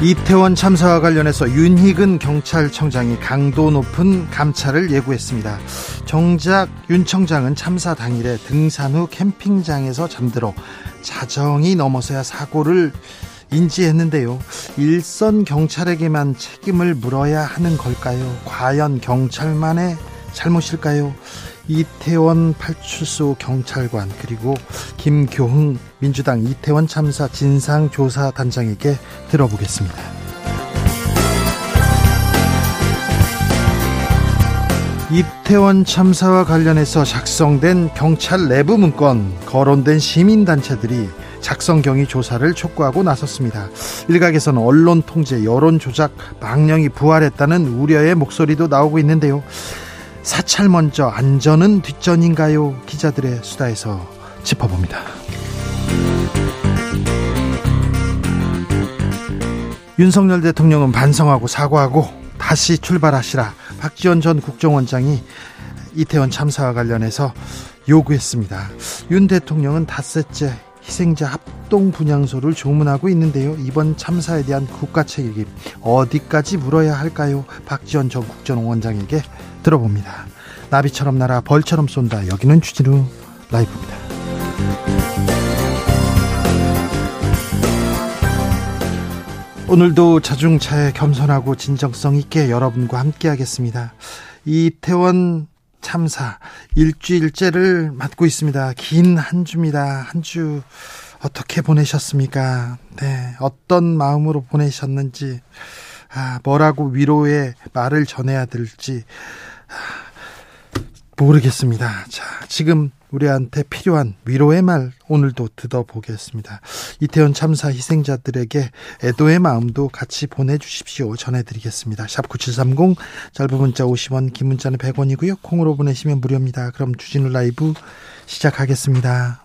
이태원 참사와 관련해서 윤희근 경찰청장이 강도 높은 감찰을 예고했습니다. 정작 윤 청장은 참사 당일에 등산 후 캠핑장에서 잠들어 자정이 넘어서야 사고를 인지했는데요. 일선 경찰에게만 책임을 물어야 하는 걸까요? 과연 경찰만의 잘못일까요? 이태원 팔출소 경찰관 그리고 김교흥 민주당 이태원 참사 진상조사 단장에게 들어보겠습니다. 이태원 참사와 관련해서 작성된 경찰 내부 문건 거론된 시민단체들이 작성 경위 조사를 촉구하고 나섰습니다. 일각에서는 언론 통제, 여론 조작, 망령이 부활했다는 우려의 목소리도 나오고 있는데요. 사찰 먼저 안전은 뒷전인가요? 기자들의 수다에서 짚어봅니다. 윤석열 대통령은 반성하고 사과하고 다시 출발하시라. 박지원 전 국정원장이 이태원 참사와 관련해서 요구했습니다. 윤 대통령은 닷새째 희생자 합동 분향소를 조문하고 있는데요. 이번 참사에 대한 국가 책임 어디까지 물어야 할까요? 박지원 전 국정원장에게 들어봅니다. 나비처럼 날아 벌처럼 쏜다. 여기는 주진우 라이브입니다. 오늘도 자중차에 겸손하고 진정성 있게 여러분과 함께하겠습니다. 이태원 참사 일주일째를 맞고 있습니다. 긴 한 주입니다. 한 주 어떻게 보내셨습니까? 네, 어떤 마음으로 보내셨는지, 아, 뭐라고 위로의 말을 전해야 될지, 아, 모르겠습니다. 자, 지금 우리한테 필요한 위로의 말 오늘도 듣어보겠습니다. 이태원 참사 희생자들에게 애도의 마음도 같이 보내주십시오. 전해드리겠습니다. 샵 9730 짧은 문자 50원 긴 문자는 100원이고요. 콩으로 보내시면 무료입니다. 그럼 주진우 라이브 시작하겠습니다.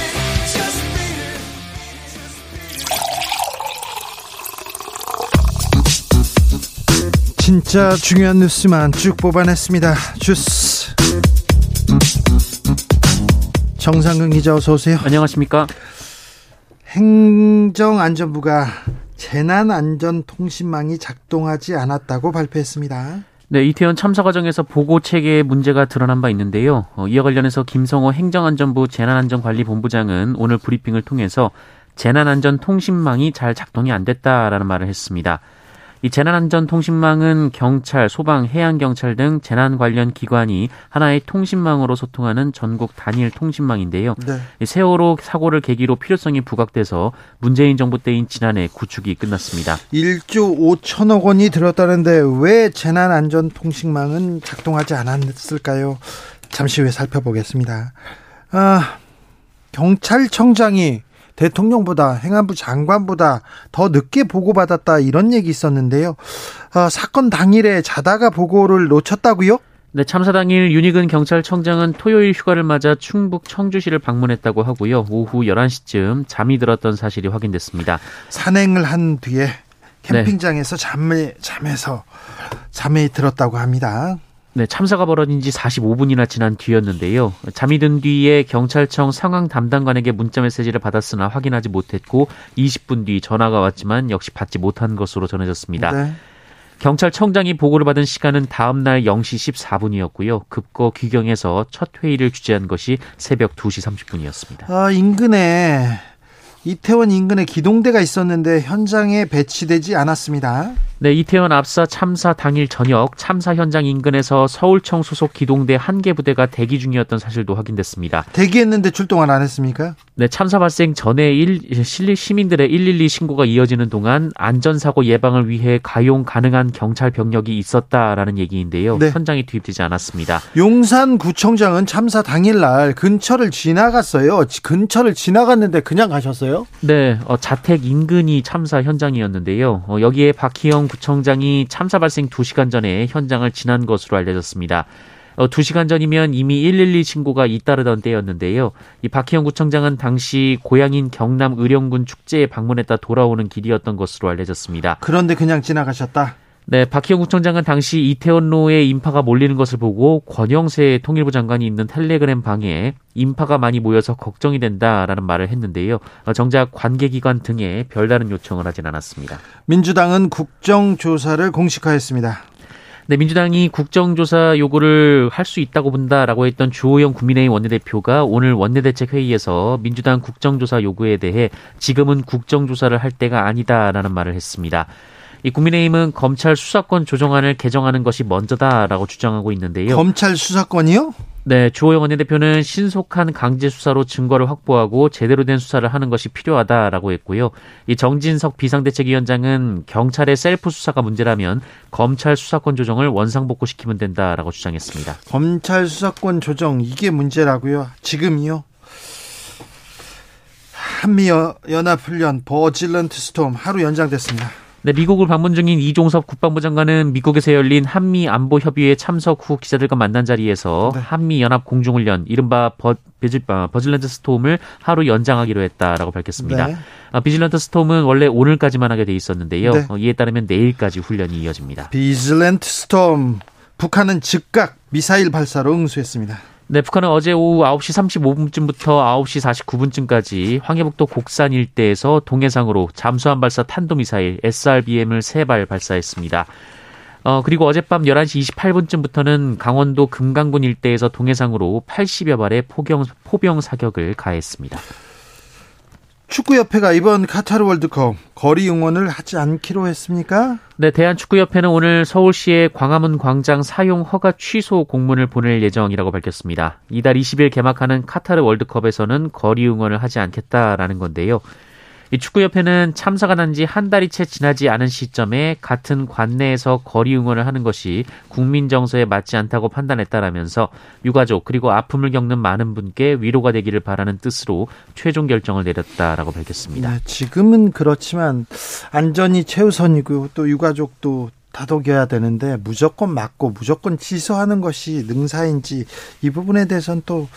진짜 중요한 뉴스만 쭉 뽑아냈습니다. 주스 정상근 기자 어서 오세요. 안녕하십니까? 행정안전부가 재난안전통신망이 작동하지 않았다고 발표했습니다. 네, 이태원 참사 과정에서 보고 체계에 문제가 드러난 바 있는데요. 어, 이와 관련해서 김성호 행정안전부 재난안전관리본부장은 오늘 브리핑을 통해서 재난안전통신망이 잘 작동이 안 됐다라는 말을 했습니다. 이 재난안전통신망은 경찰, 소방, 해양경찰 등 재난 관련 기관이 하나의 통신망으로 소통하는 전국 단일 통신망인데요. 네. 세월호 사고를 계기로 필요성이 부각돼서 문재인 정부 때인 지난해 구축이 끝났습니다. 1조 5천억 원이 들었다는데 왜 재난안전통신망은 작동하지 않았을까요? 잠시 후에 살펴보겠습니다. 아, 경찰청장이 대통령보다 행안부 장관보다 더 늦게 보고받았다 이런 얘기 있었는데요. 어, 사건 당일에 자다가 보고를 놓쳤다고요? 네, 참사 당일 윤희근 경찰청장은 토요일 휴가를 맞아 충북 청주시를 방문했다고 하고요. 오후 11시쯤 잠이 들었던 사실이 확인됐습니다. 산행을 한 뒤에 캠핑장에서 네. 잠에 잠에서 잠에 들었다고 합니다. 네, 참사가 벌어진 지 45분이나 지난 뒤였는데요. 잠이 든 뒤에 경찰청 상황 담당관에게 문자 메시지를 받았으나 확인하지 못했고 20분 뒤 전화가 왔지만 역시 받지 못한 것으로 전해졌습니다. 네. 경찰청장이 보고를 받은 시간은 다음 날 0시 14분이었고요. 급거 귀경해서 첫 회의를 주재한 것이 새벽 2시 30분이었습니다. 아, 인근에 이태원 인근에 기동대가 있었는데 현장에 배치되지 않았습니다. 네, 이태원 압사 참사 당일 저녁 참사 현장 인근에서 서울청 소속 기동대 한 개 부대가 대기 중이었던 사실도 확인됐습니다. 대기했는데 출동을 안 했습니까? 네, 참사 발생 전에 일, 시민들의 112 신고가 이어지는 동안 안전사고 예방을 위해 가용 가능한 경찰 병력이 있었다라는 얘기인데요. 네. 현장에 투입되지 않았습니다. 용산구청장은 참사 당일날 근처를 지나갔어요. 근처를 지나갔는데 그냥 가셨어요? 네, 어, 자택 인근이 참사 현장이었는데요. 어, 여기에 박희영 구청장이 참사 발생 2시간 전에 현장을 지난 것으로 알려졌습니다. 어, 2시간 전이면 이미 112 신고가 잇따르던 때였는데요. 이 박희영 구청장은 당시 고향인 경남 의령군 축제에 방문했다 돌아오는 길이었던 것으로 알려졌습니다. 그런데 그냥 지나가셨다? 네, 박희영 구청장은 당시 이태원로에 인파가 몰리는 것을 보고 권영세 통일부 장관이 있는 텔레그램 방에 인파가 많이 모여서 걱정이 된다라는 말을 했는데요. 어, 정작 관계기관 등에 별다른 요청을 하진 않았습니다. 민주당은 국정조사를 공식화했습니다. 네, 민주당이 국정조사 요구를 할 수 있다고 본다라고 했던 주호영 국민의힘 원내대표가 오늘 원내대책회의에서 민주당 국정조사 요구에 대해 지금은 국정조사를 할 때가 아니다라는 말을 했습니다. 이 국민의힘은 검찰 수사권 조정안을 개정하는 것이 먼저다라고 주장하고 있는데요. 검찰 수사권이요? 네, 주호영 원내대표는 신속한 강제 수사로 증거를 확보하고 제대로 된 수사를 하는 것이 필요하다라고 했고요. 이 정진석 비상대책위원장은 경찰의 셀프 수사가 문제라면 검찰 수사권 조정을 원상복구시키면 된다라고 주장했습니다. 검찰 수사권 조정 이게 문제라고요? 지금이요? 한미 연합 훈련 Vigilant Storm 하루 연장됐습니다. 네, 미국을 방문 중인 이종섭 국방부 장관은 미국에서 열린 한미 안보 협의회 참석 후 기자들과 만난 자리에서 네. 한미 연합 공중훈련 이른바 버, 비질, 어, Vigilant Storm을 하루 연장하기로 했다라고 밝혔습니다. 네. 어, Vigilant Storm은 원래 오늘까지만 하게 돼 있었는데요. 네. 어, 이에 따르면 내일까지 훈련이 이어집니다. Vigilant Storm 북한은 즉각 미사일 발사로 응수했습니다. 네, 북한은 어제 오후 9시 35분쯤부터 9시 49분쯤까지 황해북도 곡산 일대에서 동해상으로 잠수함 발사 탄도미사일 SRBM을 3발 발사했습니다. 어, 그리고 어젯밤 11시 28분쯤부터는 강원도 금강군 일대에서 동해상으로 80여 발의 포경, 포병 사격을 가했습니다. 축구협회가 이번 카타르 월드컵 거리 응원을 하지 않기로 했습니까? 네, 대한축구협회는 오늘 서울시에 광화문 광장 사용 허가 취소 공문을 보낼 예정이라고 밝혔습니다. 이달 20일 개막하는 카타르 월드컵에서는 거리 응원을 하지 않겠다라는 건데요. 이 축구협회는 참사가 난 지 한 달이 채 지나지 않은 시점에 같은 관내에서 거리 응원을 하는 것이 국민 정서에 맞지 않다고 판단했다라면서 유가족 그리고 아픔을 겪는 많은 분께 위로가 되기를 바라는 뜻으로 최종 결정을 내렸다라고 밝혔습니다. 네, 지금은 그렇지만 안전이 최우선이고 또 유가족도 다독여야 되는데 무조건 막고 무조건 취소하는 것이 능사인지 이 부분에 대해서는 또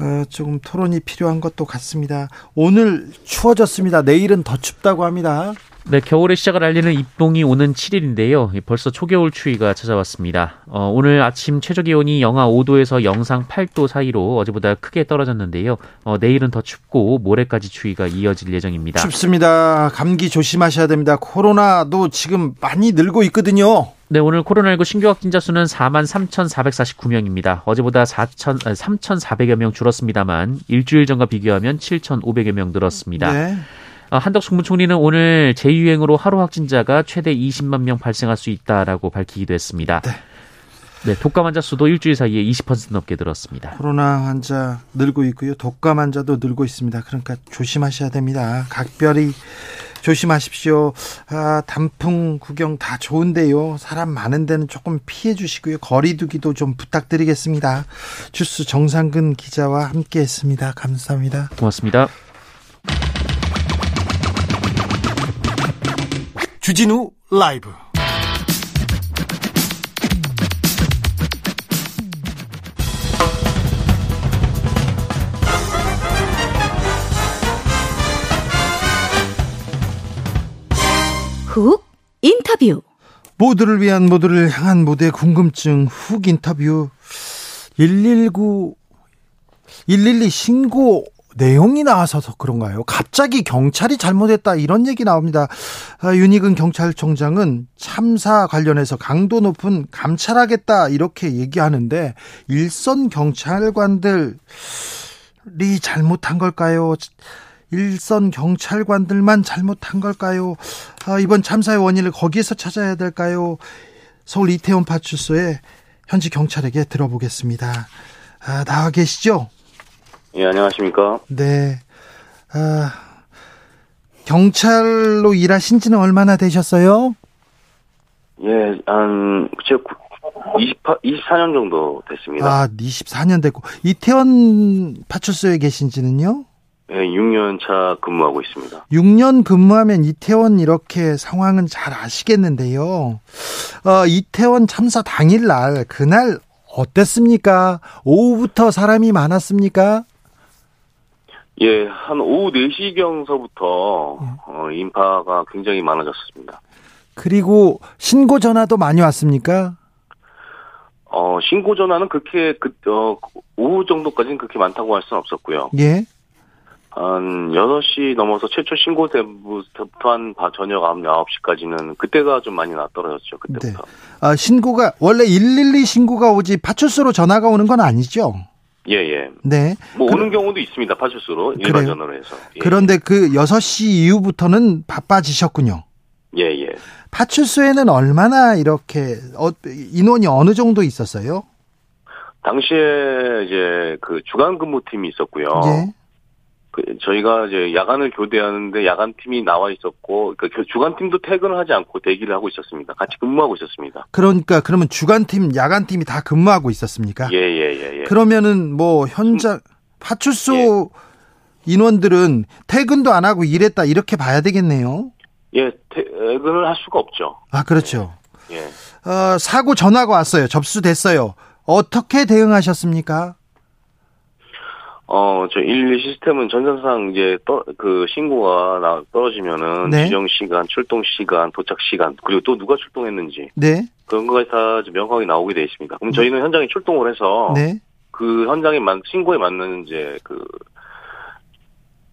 어, 조금 토론이 필요한 것도 같습니다. 오늘 추워졌습니다. 내일은 더 춥다고 합니다. 네, 겨울의 시작을 알리는 입동이 오는 7일인데요. 벌써 초겨울 추위가 찾아왔습니다. 어, 오늘 아침 최저 기온이 영하 5도에서 영상 8도 사이로 어제보다 크게 떨어졌는데요. 어, 내일은 더 춥고 모레까지 추위가 이어질 예정입니다. 춥습니다. 감기 조심하셔야 됩니다. 코로나도 지금 많이 늘고 있거든요. 네, 오늘 코로나19 신규 확진자 수는 4만 3,449명입니다. 어제보다 4천, 3,400여 명 줄었습니다만 일주일 전과 비교하면 7,500여 명 늘었습니다. 네. 어, 한덕수 국무총리는 오늘 제2유행으로 하루 확진자가 최대 20만 명 발생할 수 있다라고 밝히기도 했습니다. 네. 네, 독감 환자 수도 일주일 사이에 20% 넘게 늘었습니다. 코로나 환자 늘고 있고요. 독감 환자도 늘고 있습니다. 그러니까 조심하셔야 됩니다. 각별히 조심하십시오. 아, 단풍 구경 다 좋은데요. 사람 많은 데는 조금 피해 주시고요. 거리두기도 좀 부탁드리겠습니다. 주스 정상근 기자와 함께 했습니다. 감사합니다. 고맙습니다. 주진우 라이브 훅 인터뷰 모두를 위한 모두를 향한 모두의 궁금증 훅 인터뷰 119 112 신고 내용이 나와서 그런가요? 갑자기 경찰이 잘못했다 이런 얘기 나옵니다. 아, 윤희근 경찰청장은 참사 관련해서 강도 높은 감찰하겠다 이렇게 얘기하는데 일선 경찰관들이 잘못한 걸까요? 일선 경찰관들만 잘못한 걸까요? 아, 이번 참사의 원인을 거기에서 찾아야 될까요? 서울 이태원 파출소에 현지 경찰에게 들어보겠습니다. 아, 나와 계시죠? 예, 안녕하십니까. 네. 아, 경찰로 일하신 지는 얼마나 되셨어요? 예, 한, 제가 28, 24년 정도 됐습니다. 아, 24년 됐고. 이태원 파출소에 계신 지는요? 예, 6년 차 근무하고 있습니다. 6년 근무하면 이태원 이렇게 상황은 잘 아시겠는데요. 어, 이태원 참사 당일날, 그날 어땠습니까? 오후부터 사람이 많았습니까? 예, 한 오후 4시경서부터, 어, 인파가 굉장히 많아졌습니다. 그리고 신고 전화도 많이 왔습니까? 어, 신고 전화는 그렇게, 그, 어, 오후 정도까지는 그렇게 많다고 할 수는 없었고요. 예. 한 6시 넘어서 최초 신고부터 한 바- 저녁 9시까지는 그때가 좀 많이 나 떨어졌죠. 그때부터. 아, 신고가, 원래 112 신고가 오지 파출소로 전화가 오는 건 아니죠? 예, 예. 네. 뭐 그- 오는 경우도 있습니다. 파출소로. 일반? 전화로 해서. 예. 그런데 그 6시 이후부터는 바빠지셨군요. 예, 예. 파출소에는 얼마나 이렇게, 어, 인원이 어느 정도 있었어요? 당시에 이제 그 주간 근무팀이 있었고요. 예. 그 저희가 이제 야간을 교대하는데 야간 팀이 나와 있었고 그 주간 팀도 퇴근을 하지 않고 대기를 하고 있었습니다. 같이 근무하고 있었습니다. 그러니까 그러면 주간 팀, 야간 팀이 다 근무하고 있었습니까? 예, 예, 예, 예. 그러면은 뭐 현장 파출소 인원들은 퇴근도 안 하고 일했다 이렇게 봐야 되겠네요. 예, 퇴근을 할 수가 없죠. 아 그렇죠. 예. 어, 사고 전화가 왔어요. 접수됐어요. 어떻게 대응하셨습니까? 어, 저112 시스템은 전산상 이제 떠, 그 신고가 나, 떨어지면은 네. 지정 시간, 출동 시간, 도착 시간, 그리고 또 누가 출동했는지 네, 그런 거가 다 명확하게 나오게 돼 있습니다. 그럼 저희는 현장에 출동을 해서 네, 그 현장에 만 신고에 맞는 이제 그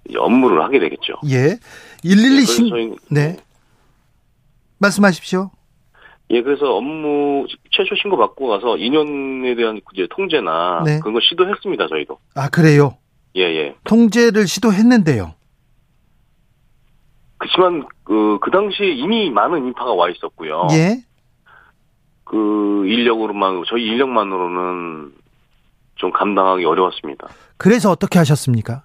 이제 업무를 하게 되겠죠. 예. 112 그래서 신, 저희 네. 말씀하십시오. 예, 그래서 업무 최초 신고 받고 가서 인연에 대한 이제 통제나 네. 그런 거 시도했습니다. 저희도. 아 그래요. 예, 예. 통제를 시도했는데요. 그렇지만 그, 그 당시에 이미 많은 인파가 와 있었고요. 예. 그 인력으로만 저희 인력만으로는 좀 감당하기 어려웠습니다. 그래서 어떻게 하셨습니까?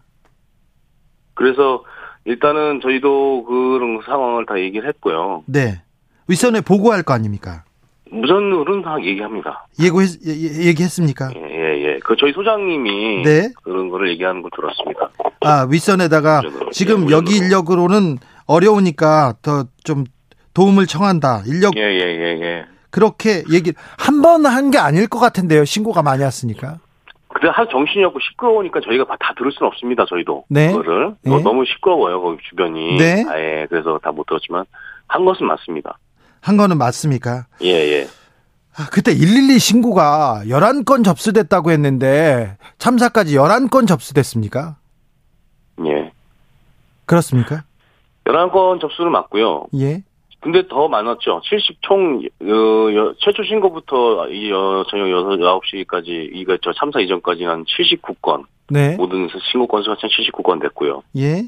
그래서 일단은 저희도 그런 상황을 다 얘기를 했고요. 네. 윗선에 보고할 거 아닙니까? 무전으로는 다 얘기합니다. 예고했, 예, 예, 얘기했습니까? 예, 예, 예. 그 저희 소장님이 네. 그런 거를 얘기하는 걸 들었습니다. 아, 윗선에다가 무전으로. 지금 예, 여기. 인력으로는 어려우니까 더 좀 도움을 청한다. 인력 예, 예, 예, 예. 그렇게 얘기 한 번 한 게 아닐 것 같은데요. 신고가 많이 왔으니까. 근데 할 정신이 없고 시끄러우니까 저희가 다 들을 수는 없습니다. 저희도 네. 그거를 네. 어, 너무 시끄러워요. 거기 주변이. 네. 아예 그래서 다 못 들었지만 한 것은 맞습니다. 한 거는 맞습니까? 예, 예. 아, 그때 112 신고가 11건 접수됐다고 했는데 참사까지 11건 접수됐습니까? 예. 그렇습니까? 11건 접수를 맞고요. 예. 근데 더 많았죠. 70 총, 어, 여- 최초 신고부터 이, 어, 저녁 6, 9시까지, 이거 저 참사 이전까지 한 79건, 네. 모든 신고 건수가 79건 됐고요. 예.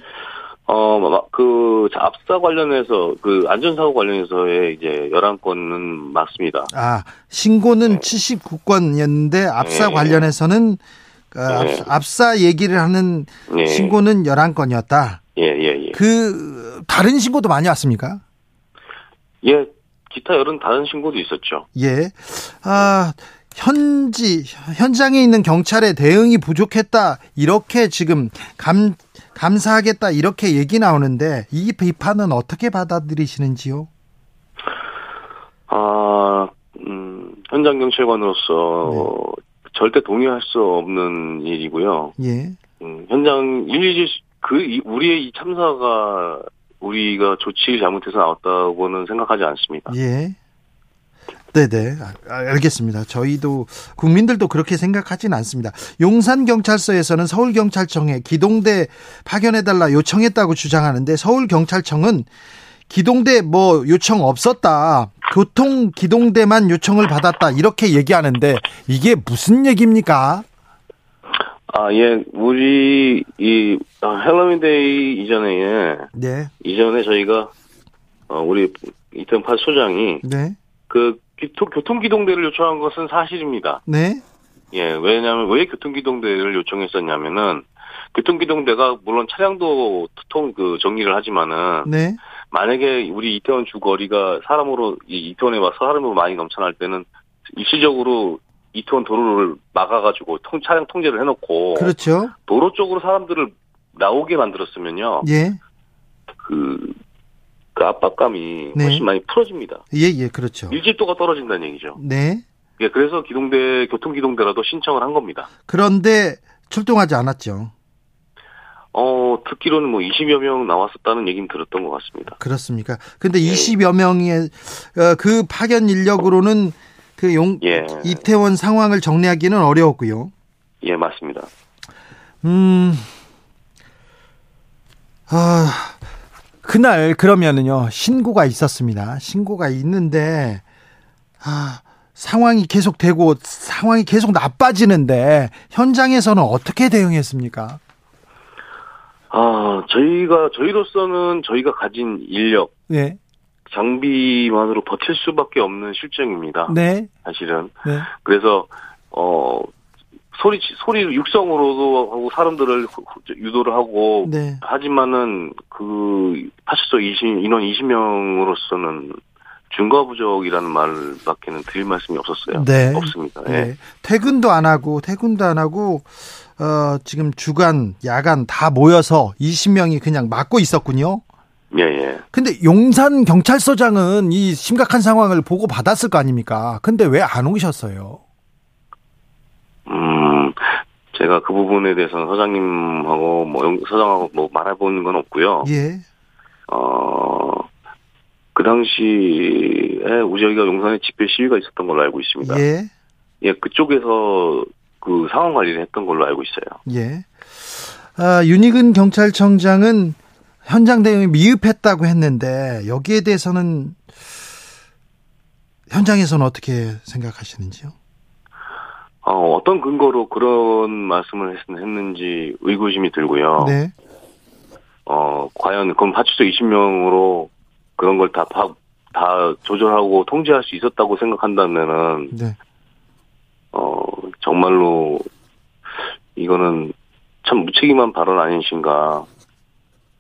어, 막 그, 압사 관련해서, 그, 안전사고 관련해서의 이제 11건은 맞습니다. 아, 신고는 79건이었는데 압사 네. 관련해서는 어, 네. 압사, 압사 얘기를 하는 예. 신고는 11건이었다. 예, 예, 예. 그 다른 신고도 많이 왔습니까? 예, 기타 여러 다른 신고도 있었죠. 예. 아, 현지 현장에 있는 경찰의 대응이 부족했다. 이렇게 지금 감 감사하겠다 이렇게 얘기 나오는데 이 비판은 어떻게 받아들이시는지요? 아, 음, 현장 경찰관으로서 절대 동의할 수 없는 일이고요. 예. 음, 현장 일일이 그 이- 우리의 이 참사가 우리가 조치를 잘못해서 나왔다고는 생각하지 않습니다. 예. 네네. 아, 알겠습니다. 저희도 국민들도 그렇게 생각하진 않습니다. 용산경찰서에서는 서울경찰청에 기동대 파견해달라 요청했다고 주장하는데 서울경찰청은 기동대 뭐 요청 없었다. 교통 기동대만 요청을 받았다. 이렇게 얘기하는데 이게 무슨 얘기입니까? 아, 예, 우리, 이, 아, 핼러윈데이 이전에, 예, 네, 이전에 저희가, 어, 우리 이태원 소장이 네, 그 교통, 교통기동대를 요청한 것은 사실입니다. 네, 예, 왜냐하면 왜 교통기동대를 요청했었냐면은 교통기동대가 물론 차량도 통, 그 정리를 하지만은 네, 만약에 우리 이태원 주거리가 사람으로 이 이태원에 와서 사람으로 많이 넘쳐날 때는 일시적으로 이태원 도로를 막아가지고 통, 차량 통제를 해놓고 그렇죠. 도로 쪽으로 사람들을 나오게 만들었으면요 예, 그, 그 압박감이 네. 훨씬 많이 풀어집니다. 예, 예, 그렇죠. 밀집도가 떨어진다는 얘기죠. 네. 예, 그래서 기동대 교통기동대라도 신청을 한 겁니다. 그런데 출동하지 않았죠. 어, 듣기로는 뭐 20여 명 나왔었다는 얘기는 들었던 것 같습니다. 그렇습니까? 근데 예. 20여 명의 어, 그 파견 인력으로는 그 용, 예. 이태원 상황을 정리하기는 어려웠고요. 예, 맞습니다. 음, 아, 그날 그러면은요, 신고가 있었습니다. 신고가 있는데, 아, 상황이 계속 되고, 상황이 계속 나빠지는데, 현장에서는 어떻게 대응했습니까? 아, 저희가, 저희로서는 저희가 가진 인력, 네, 장비만으로 버틸 수밖에 없는 실정입니다. 네, 사실은. 네, 그래서, 어, 소리, 소리 육성으로도 하고 사람들을 유도를 하고, 네. 하지만은 그 파출소 20, 인원 20명으로서는 중과 부족이라는 말밖에는 드릴 말씀이 없었어요. 네. 없습니다. 예. 네. 퇴근도 안 하고, 퇴근도 안 하고, 어, 지금 주간, 야간 다 모여서 20명이 그냥 막고 있었군요. 예, 예. 근데 용산 경찰서장은 이 심각한 상황을 보고 받았을 거 아닙니까? 근데 왜 안 오셨어요? 음, 제가 그 부분에 대해서는 서장님하고 뭐 영- 서장하고 뭐 말해보는 건 없고요. 예. 어, 그 당시에 저희가 용산에 집회 시위가 있었던 걸로 알고 있습니다. 예, 예. 그쪽에서 그 상황 관리를 했던 걸로 알고 있어요. 예. 아, 윤희근 경찰청장은 현장 대응이 미흡했다고 했는데 여기에 대해서는 현장에서는 어떻게 생각하시는지요? 어, 어떤 근거로 그런 말씀을 했, 는지 의구심이 들고요. 네. 어, 과연 그럼 파출소 20명으로 그런 걸 다, 다, 다 조절하고 통제할 수 있었다고 생각한다면은, 네. 어, 정말로, 이거는 참 무책임한 발언 아니신가,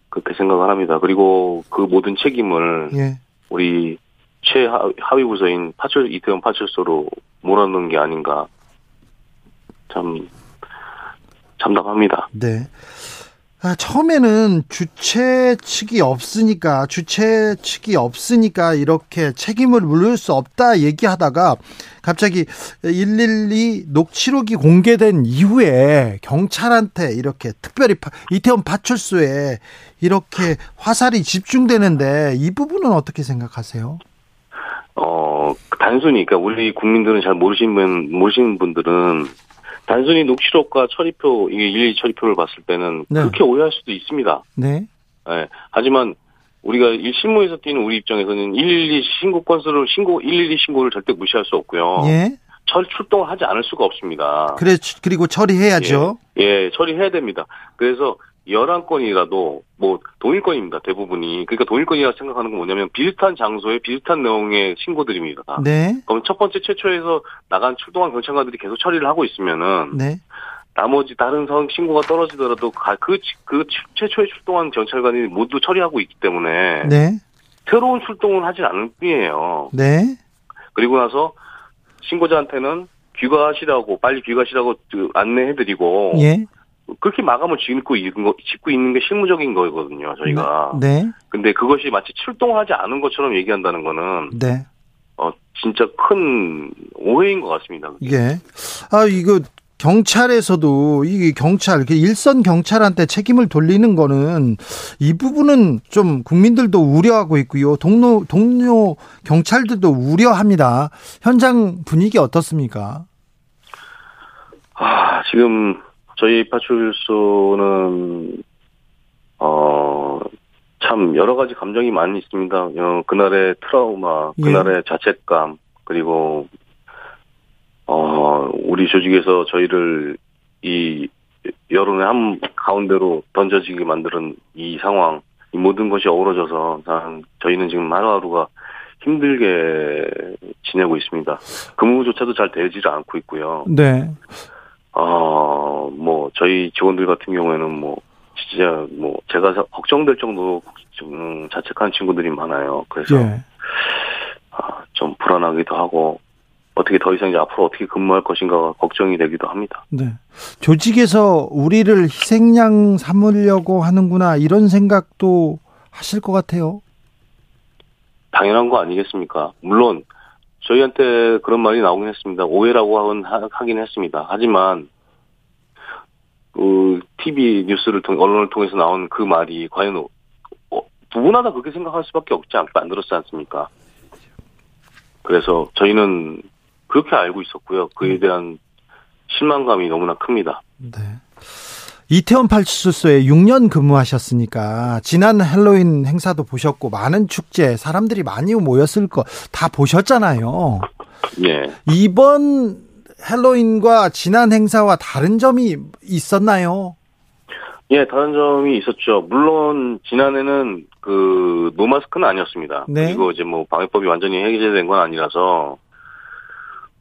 그렇게 생각을 합니다. 그리고 그 모든 책임을 예. 우리 최하위 부서인 파출, 이태원 파출소로 몰아넣은 게 아닌가, 참, 참담합니다. 네. 아, 처음에는 주최 측이 없으니까 주최 측이 없으니까 이렇게 책임을 물을 수 없다 얘기하다가 갑자기 112 녹취록이 공개된 이후에 경찰한테 이렇게 특별히 파- 이태원 파출소에 이렇게 화살이 집중되는데 이 부분은 어떻게 생각하세요? 어, 단순히, 그러니까 우리 국민들은 잘 모르시는 분, 모르시는 분들은 단순히 녹취록과 처리표, 이게 일일이 처리표를 봤을 때는 네. 그렇게 오해할 수도 있습니다. 네. 예. 하지만 우리가 일 신문에서 뛰는 우리 입장에서는 112 신고 건수를 신고, 112 신고를 절대 무시할 수 없고요. 예. 철 출동을 하지 않을 수가 없습니다. 그래 그리고 처리해야죠. 예, 예, 처리해야 됩니다. 그래서 11건이라도 뭐 동일건입니다. 대부분이. 그러니까 동일건이라 생각하는 건 뭐냐면 비슷한 장소에 비슷한 내용의 신고들입니다. 다. 네. 그럼 첫 번째 최초에서 나간 출동한 경찰관들이 계속 처리를 하고 있으면은 네. 나머지 다른 성 신고가 떨어지더라도 가- 그, 그 최초에 출동한 경찰관이 모두 처리하고 있기 때문에 네. 새로운 출동을 하진 않을 뿐이에요. 네. 그리고 나서 신고자한테는 귀가하시라고 빨리 귀가하시라고 그 안내해드리고 예. 그렇게 마감을 짓고 있는 거 짓고 있는 게 실무적인 거거든요. 저희가. 네. 근데 그것이 마치 출동하지 않은 것처럼 얘기한다는 거는 네. 어 진짜 큰 오해인 것 같습니다. 예. 아, 이거 경찰에서도 이게 경찰, 그 일선 경찰한테 책임을 돌리는 거는 이 부분은 좀 국민들도 우려하고 있고요. 동료 동료 경찰들도 우려합니다. 현장 분위기 어떻습니까? 아, 지금 저희 파출소는 어, 참 여러 가지 감정이 많이 있습니다. 어, 그날의 트라우마, 예. 그날의 자책감, 그리고 어, 우리 조직에서 저희를 이 여론의 한 가운데로 던져지게 만드는 이 상황, 이 모든 것이 어우러져서 저희는 지금 하루하루가 힘들게 지내고 있습니다. 근무조차도 잘 되지를 않고 있고요. 네. 어, 뭐, 저희 직원들 같은 경우에는 뭐, 진짜 뭐, 제가 걱정될 정도로 좀 자책하는 친구들이 많아요. 그래서, 예. 아, 좀 불안하기도 하고, 어떻게 더 이상 이제 앞으로 어떻게 근무할 것인가가 걱정이 되기도 합니다. 네. 조직에서 우리를 희생양 삼으려고 하는구나, 이런 생각도 하실 것 같아요. 당연한 거 아니겠습니까? 물론, 저희한테 그런 말이 나오긴 했습니다. 오해라고 하긴, 하긴 했습니다. 하지만, 그, TV 뉴스를 통, 언론을 통해서 나온 그 말이 과연, 어, 누구나 다 그렇게 생각할 수밖에 없지 않, 안 들었지 않습니까? 그래서 저희는 그렇게 알고 있었고요. 그에 대한 실망감이 너무나 큽니다. 네. 이태원 팔출소에 6년 근무하셨으니까 지난 헬로윈 행사도 보셨고 많은 축제 사람들이 많이 모였을 거 다 보셨잖아요. 예. 이번 헬로윈과 지난 행사와 다른 점이 있었나요? 예, 다른 점이 있었죠. 물론 지난해는 그 노마스크는 아니었습니다. 네. 그리고 이제 뭐 방역법이 완전히 해제된 건 아니라서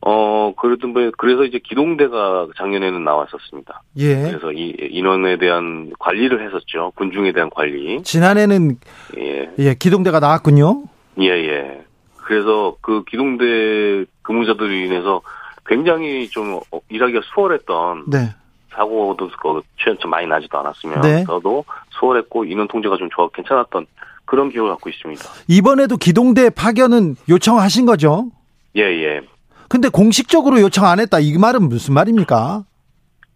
어 그래도 뭐 그래서 이제 기동대가 작년에는 나왔었습니다. 예. 그래서 이 인원에 대한 관리를 했었죠. 군중에 대한 관리. 지난해는 예. 예, 기동대가 나왔군요. 예, 예. 그래서 그 기동대 근무자들로 인해서 굉장히 좀 어, 일하기가 수월했던 네. 사고도 그좀 많이 나지도 않았으면 네. 저도 수월했고 인원 통제가 좀 좋아 괜찮았던 그런 기억을 갖고 있습니다. 이번에도 기동대 파견은 요청하신 거죠? 예, 예. 근데 공식적으로 요청 안 했다. 이 말은 무슨 말입니까?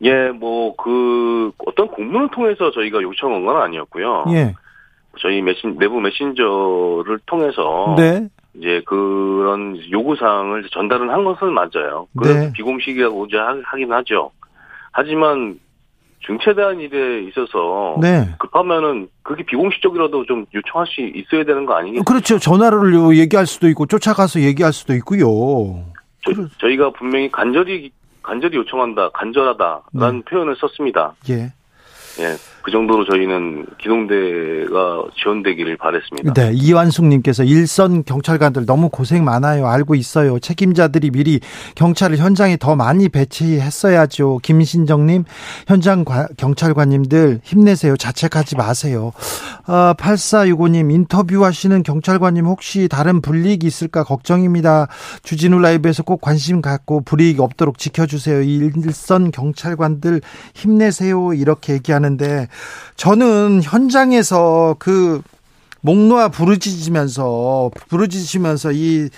예, 뭐, 그, 어떤 공문을 통해서 저희가 요청한 건 아니었고요. 예. 저희 메신, 내부 메신저를 통해서. 네. 이제 그런 요구 사항을 전달은 한 것은 맞아요. 그래서 네. 비공식이라고 이제 하- 하긴 하죠. 하지만 중체대한 일에 있어서 네. 급하면은 그게 비공식적이라도 좀 요청할 수 있어야 되는 거 아니겠어요? 그렇죠. 전화로 얘기할 수도 있고 쫓아가서 얘기할 수도 있고요. 저, 희가 분명히 간절히 간절히 요청한다, 간절하다라는 표현을 썼습니다. 예. 예, 그 정도로 저희는 기동대가 지원되기를 바랬습니다. 네, 이완숙님께서 일선 경찰관들 너무 고생 많아요. 알고 있어요. 책임자들이 미리 경찰을 현장에 더 많이 배치했어야죠. 김신정님, 현장 과- 경찰관님들 힘내세요. 자책하지 마세요. 아, 8465님, 인터뷰하시는 경찰관님 혹시 다른 불이익이 있을까 걱정입니다. 주진우 라이브에서 꼭 관심 갖고 불이익 없도록 지켜주세요. 이 일선 경찰관들 힘내세요. 이렇게 얘기하는데 저는 현장에서 그 목 놓아 부르짖으면서 부르짖으면서 이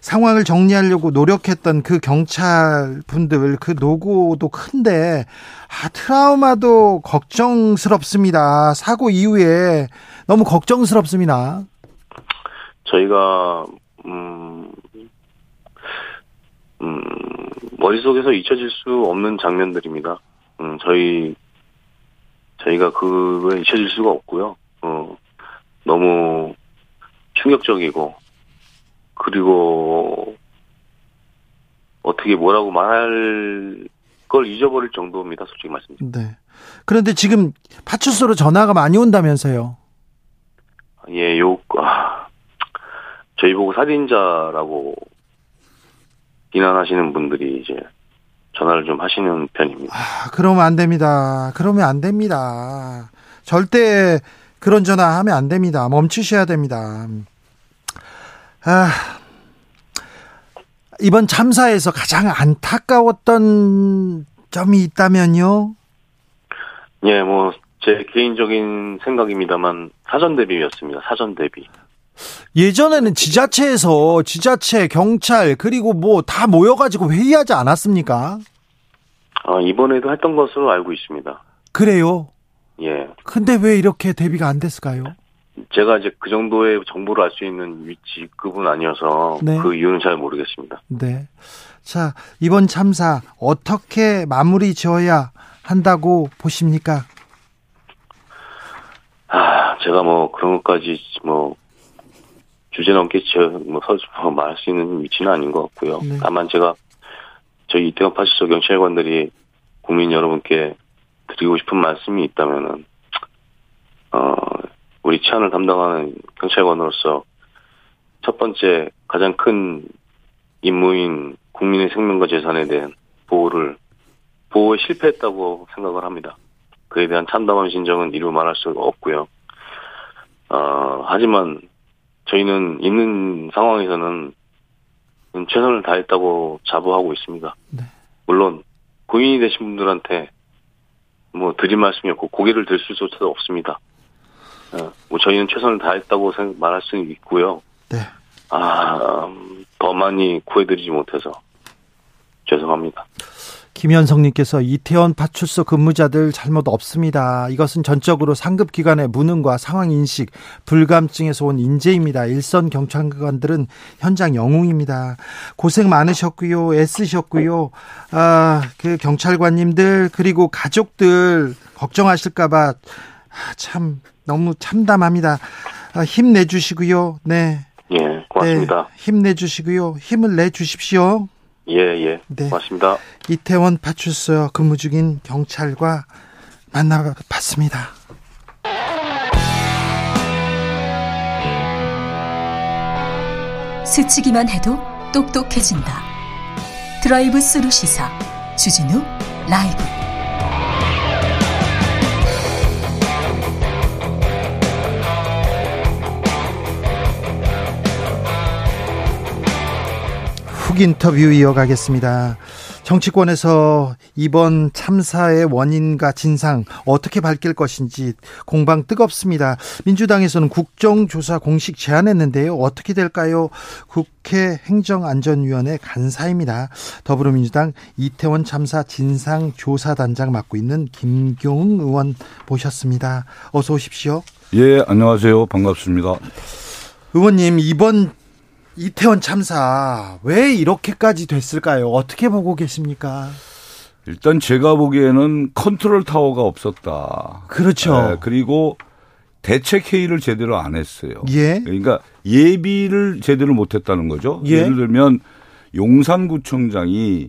상황을 정리하려고 노력했던 그 경찰 분들 그 노고도 큰데 아 트라우마도 걱정스럽습니다. 사고 이후에 너무 걱정스럽습니다. 저희가 음, 음, 머릿속에서 잊혀질 수 없는 장면들입니다. 음, 저희 저희가 그걸 잊혀질 수가 없고요. 어, 너무 충격적이고 그리고 어떻게 뭐라고 말할 걸 잊어버릴 정도입니다. 솔직히 말씀드리면. 네. 그런데 지금 파출소로 전화가 많이 온다면서요. 예, 요, 아, 저희 보고 살인자라고 비난하시는 분들이 이제 전화를 좀 하시는 편입니다. 아, 그러면 안 됩니다. 그러면 안 됩니다. 절대 그런 전화 하면 안 됩니다. 멈추셔야 됩니다. 아, 이번 참사에서 가장 안타까웠던 점이 있다면요? 예, 뭐, 제 개인적인 생각입니다만, 사전 대비였습니다. 사전 대비. 예전에는 지자체에서 지자체, 경찰, 그리고 뭐 다 모여가지고 회의하지 않았습니까? 아, 이번에도 했던 것으로 알고 있습니다. 그래요. 예. 근데 왜 이렇게 대비가 안 됐을까요? 제가 이제 그 정도의 정보를 알 수 있는 위치급은 아니어서 네. 그 이유는 잘 모르겠습니다. 네. 자, 이번 참사 어떻게 마무리 지어야 한다고 보십니까? 아, 제가 뭐 그런 것까지 뭐 주제 넘게 저, 뭐, 서, 뭐 말할 수 있는 위치는 아닌 것 같고요. 네. 다만 제가 저희 이태원 파출소 경찰관들이 국민 여러분께 드리고 싶은 말씀이 있다면은 어 우리 치안을 담당하는 경찰관으로서 첫 번째 가장 큰 임무인 국민의 생명과 재산에 대한 보호를 보호에 실패했다고 생각을 합니다. 그에 대한 참담한 심정은 이루 말할 수가 없고요. 어, 하지만 저희는 있는 상황에서는 최선을 다했다고 자부하고 있습니다. 네. 물론 고인이 되신 분들한테 뭐 드릴 말씀이 없고 고개를 들 수조차도 없습니다. 어, 뭐 저희는 최선을 다했다고 생각, 말할 수는 있고요. 네. 아, 음, 더 많이 구해드리지 못해서 죄송합니다. 김현성님께서 이태원 파출소 근무자들 잘못 없습니다. 이것은 전적으로 상급 기관의 무능과 상황 인식, 불감증에서 온 인재입니다. 일선 경찰관들은 현장 영웅입니다. 고생 많으셨고요, 애쓰셨고요. 아, 그 경찰관님들 그리고 가족들 걱정하실까봐 아, 참 너무 참담합니다. 아, 힘내주시고요. 네. 예, 고맙습니다. 네, 힘내주시고요. 힘을 내주십시오. 예, 예. 네. 고맙습니다. 이태원 파출소 근무 중인 경찰과 만나봤습니다. 스치기만 해도 똑똑해진다. 드라이브 스루 시사 주진우 라이브. 훅 인터뷰 이어가겠습니다. 정치권에서 이번 참사의 원인과 진상 어떻게 밝힐 것인지 공방 뜨겁습니다. 민주당에서는 국정조사 공식 제안했는데요. 어떻게 될까요? 국회 행정안전위원회 간사입니다. 더불어민주당 이태원 참사 진상조사단장 맡고 있는 김경웅 의원 모셨습니다. 어서 오십시오. 예, 안녕하세요. 반갑습니다. 의원님, 이번 이태원 참사 왜 이렇게까지 됐을까요? 어떻게 보고 계십니까? 일단 제가 보기에는 컨트롤 타워가 없었다. 그렇죠. 예, 그리고 대책 회의를 제대로 안 했어요. 예. 그러니까 예비를 제대로 못 했다는 거죠. 예. 예를 들면 용산구청장이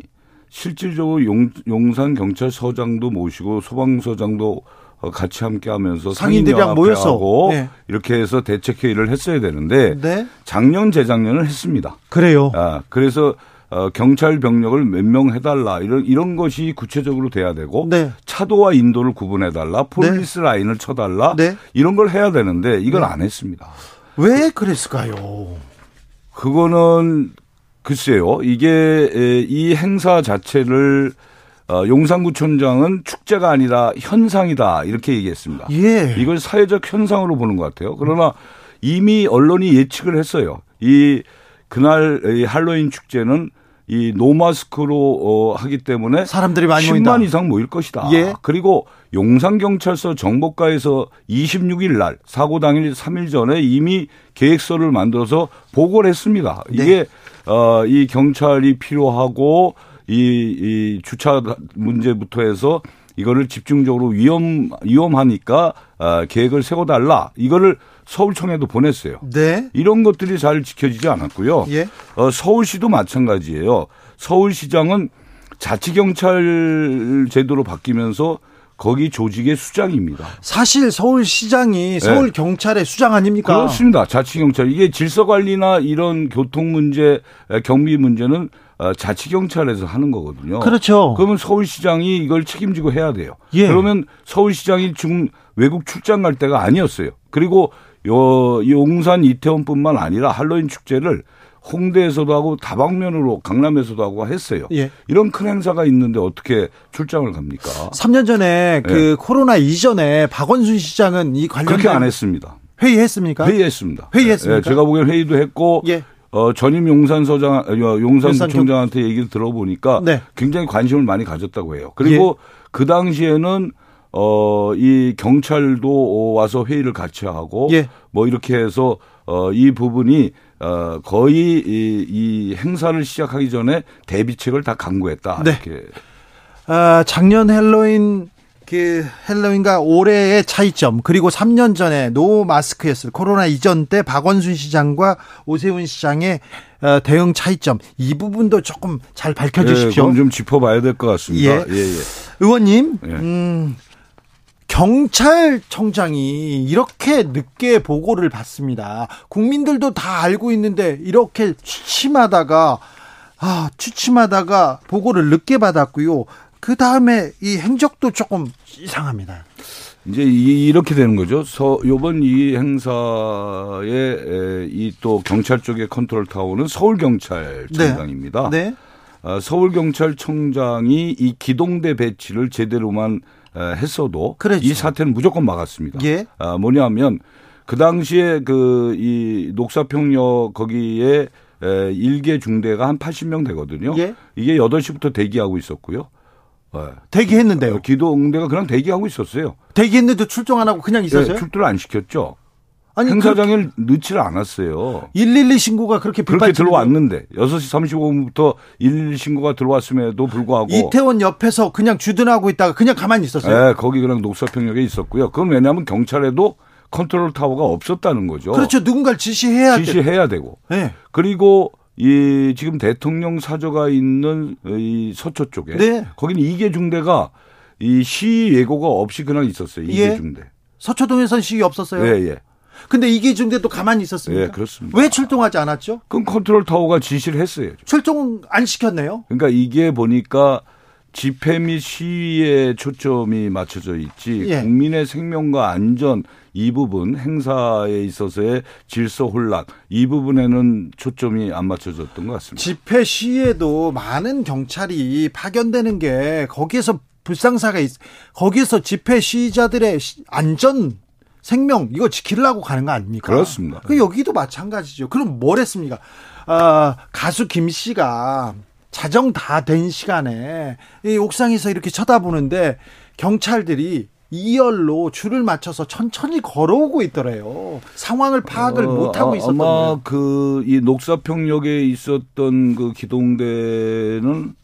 실질적으로 용, 용산 경찰서장도 모시고 소방서장도 어, 같이 함께 하면서 상인들이랑 모여서. 네. 이렇게 해서 대책 회의를 했어야 되는데 네. 작년 재작년을 했습니다. 그래요. 아, 그래서 어, 경찰 병력을 몇 명 해달라 이런 이런 것이 구체적으로 돼야 되고 네. 차도와 인도를 구분해달라 폴리스 라인을 쳐달라 네. 이런 걸 해야 되는데 이걸 네. 안 했습니다. 왜 그랬을까요? 그거는 글쎄요 이게 에, 이 행사 자체를 어, 용산구청장은 축제가 아니라 현상이다 이렇게 얘기했습니다. 예. 이걸 사회적 현상으로 보는 것 같아요. 그러나 이미 언론이 예측을 했어요. 이 그날 이 할로윈 축제는 이 노마스크로 어, 하기 때문에 사람들이 많이 10만 모인다. 이상 모일 것이다. 예. 그리고 용산경찰서 정보과에서 26일 날 사고 당일 3일 전에 이미 계획서를 만들어서 보고를 했습니다. 네. 이게 어, 이 경찰이 필요하고 이, 이 주차 문제부터 해서 이거를 집중적으로 위험 위험하니까 어, 계획을 세워달라. 이거를 서울청에도 보냈어요. 네. 이런 것들이 잘 지켜지지 않았고요. 예. 어, 서울시도 마찬가지예요. 서울시장은 자치경찰 제도로 바뀌면서 거기 조직의 수장입니다. 사실 서울시장이 서울 경찰의 수장 아닙니까? 네. 그렇습니다. 자치경찰. 이게 질서관리나 이런 교통 문제, 경비 문제는 어, 자치 경찰에서 하는 거거든요. 그렇죠. 그러면 서울시장이 이걸 책임지고 해야 돼요. 예. 그러면 서울시장이 지금 외국 출장 갈 때가 아니었어요. 그리고 요 용산 이태원뿐만 아니라 할로윈 축제를 홍대에서도 하고 다방면으로 강남에서도 하고 했어요. 예. 이런 큰 행사가 있는데 어떻게 출장을 갑니까? 3년 전에 그 코로나 이전에 박원순 시장은 이 관련 예. 그렇게 안 했습니다. 회의했습니까? 회의했습니다. 회의했습니까? 예, 제가 보기엔 회의도 했고 예. 어, 전임 용산 서장, 어, 용산 용산 구청장한테 얘기를 들어보니까 네. 굉장히 관심을 많이 가졌다고 해요. 그리고 그 당시에는 어, 이 경찰도 와서 회의를 같이 하고 예. 뭐 이렇게 해서 어, 이 부분이 어, 거의 이, 이 행사를 시작하기 전에 대비책을 다 강구했다. 네. 이렇게. 아, 작년 헬로윈 그 헬로윈과 올해의 차이점 그리고 3년 전에 노 마스크였을 코로나 이전 때 박원순 시장과 오세훈 시장의 어, 대응 차이점 이 부분도 조금 잘 예, 밝혀주십시오. 그건 좀 짚어봐야 될 것 같습니다. 예. 예, 예. 의원님, 예. 음, 경찰청장이 이렇게 늦게 보고를 받습니다. 국민들도 다 알고 있는데 이렇게 취침하다가 아, 취침하다가 보고를 늦게 받았고요. 그 다음에 이 행적도 조금 이상합니다. 이제 이, 렇게 되는 거죠. 서, 요번 이 행사의 이 또 경찰 쪽의 컨트롤 타워는 서울 경찰청장입니다. 네. 네. 아, 서울 경찰청장이 이 기동대 배치를 제대로만 했어도 그렇죠. 이 사태는 무조건 막았습니다. 예. 아, 뭐냐면 그 당시에 그 이 녹사평역 거기에 에, 일개 중대가 한 80명 되거든요. 예. 이게 8시부터 대기하고 있었고요. 네. 대기했는데요. 기동대가 그냥 대기하고 있었어요. 대기했는데 출동 안 하고 그냥 있었어요? 네, 출두를 안 시켰죠. 아니, 행사장에 넣지를 않았어요. 112 신고가 그렇게 그렇게 들어왔는데 6시 35분부터 112 신고가 들어왔음에도 불구하고 이태원 옆에서 그냥 주둔하고 있다가 그냥 가만히 있었어요. 네, 거기 그냥 녹사평역에 있었고요. 그건 왜냐하면 경찰에도 컨트롤 타워가 없었다는 거죠. 그렇죠. 누군가를 지시해야 지시해야 되고. 네. 그리고 이 지금 대통령 사저가 있는 이 서초 쪽에 네. 거기는 2개 중대가 이 시위 예고가 없이 그냥 있었어요. 2개 예. 중대. 서초동에선 시위 없었어요. 예, 예. 근데 2개 중대도 가만히 있었습니다. 예, 그렇습니다. 왜 출동하지 않았죠? 그럼 컨트롤 타워가 지시를 했어요. 출동 안 시켰네요. 그러니까 이게 보니까 집회 및 시위에 초점이 맞춰져 있지 예. 국민의 생명과 안전 이 부분 행사에 있어서의 질서 혼란 이 부분에는 초점이 안 맞춰졌던 것 같습니다. 집회 시위에도 많은 경찰이 파견되는 게 거기에서 불상사가 있, 거기에서 집회 시위자들의 시- 안전 생명 이거 지키려고 가는 거 아닙니까? 그렇습니다. 그 여기도 마찬가지죠. 그럼 뭘 했습니까? 아, 가수 김 씨가 자정 다 된 시간에 이 옥상에서 이렇게 쳐다보는데 경찰들이 이열로 줄을 맞춰서 천천히 걸어오고 있더래요. 상황을 파악을 어, 못 하고 아, 있었던 아마. 그 이 녹사평역에 있었던 그 기동대는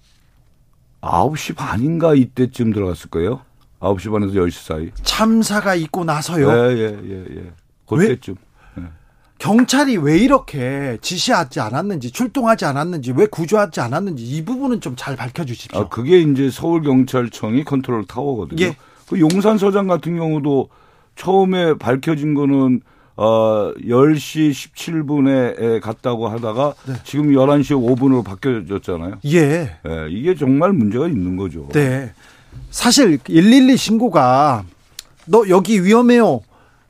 9시 반인가 이때쯤 들어갔을 거예요. 9시 반에서 10시 사이. 참사가 있고 나서요. 예, 예, 예, 예. 그때쯤. 경찰이 왜 이렇게 지시하지 않았는지 출동하지 않았는지 왜 구조하지 않았는지 이 부분은 좀 잘 밝혀 주십시오. 아, 그게 이제 서울 경찰청이 컨트롤 타워거든요. 예. 그 용산 서장 같은 경우도 처음에 밝혀진 거는 어 10시 17분에 갔다고 하다가 네. 지금 11시 5분으로 바뀌어졌잖아요. 예, 예, 이게 정말 문제가 있는 거죠. 네. 사실 112 신고가 너 여기 위험해요.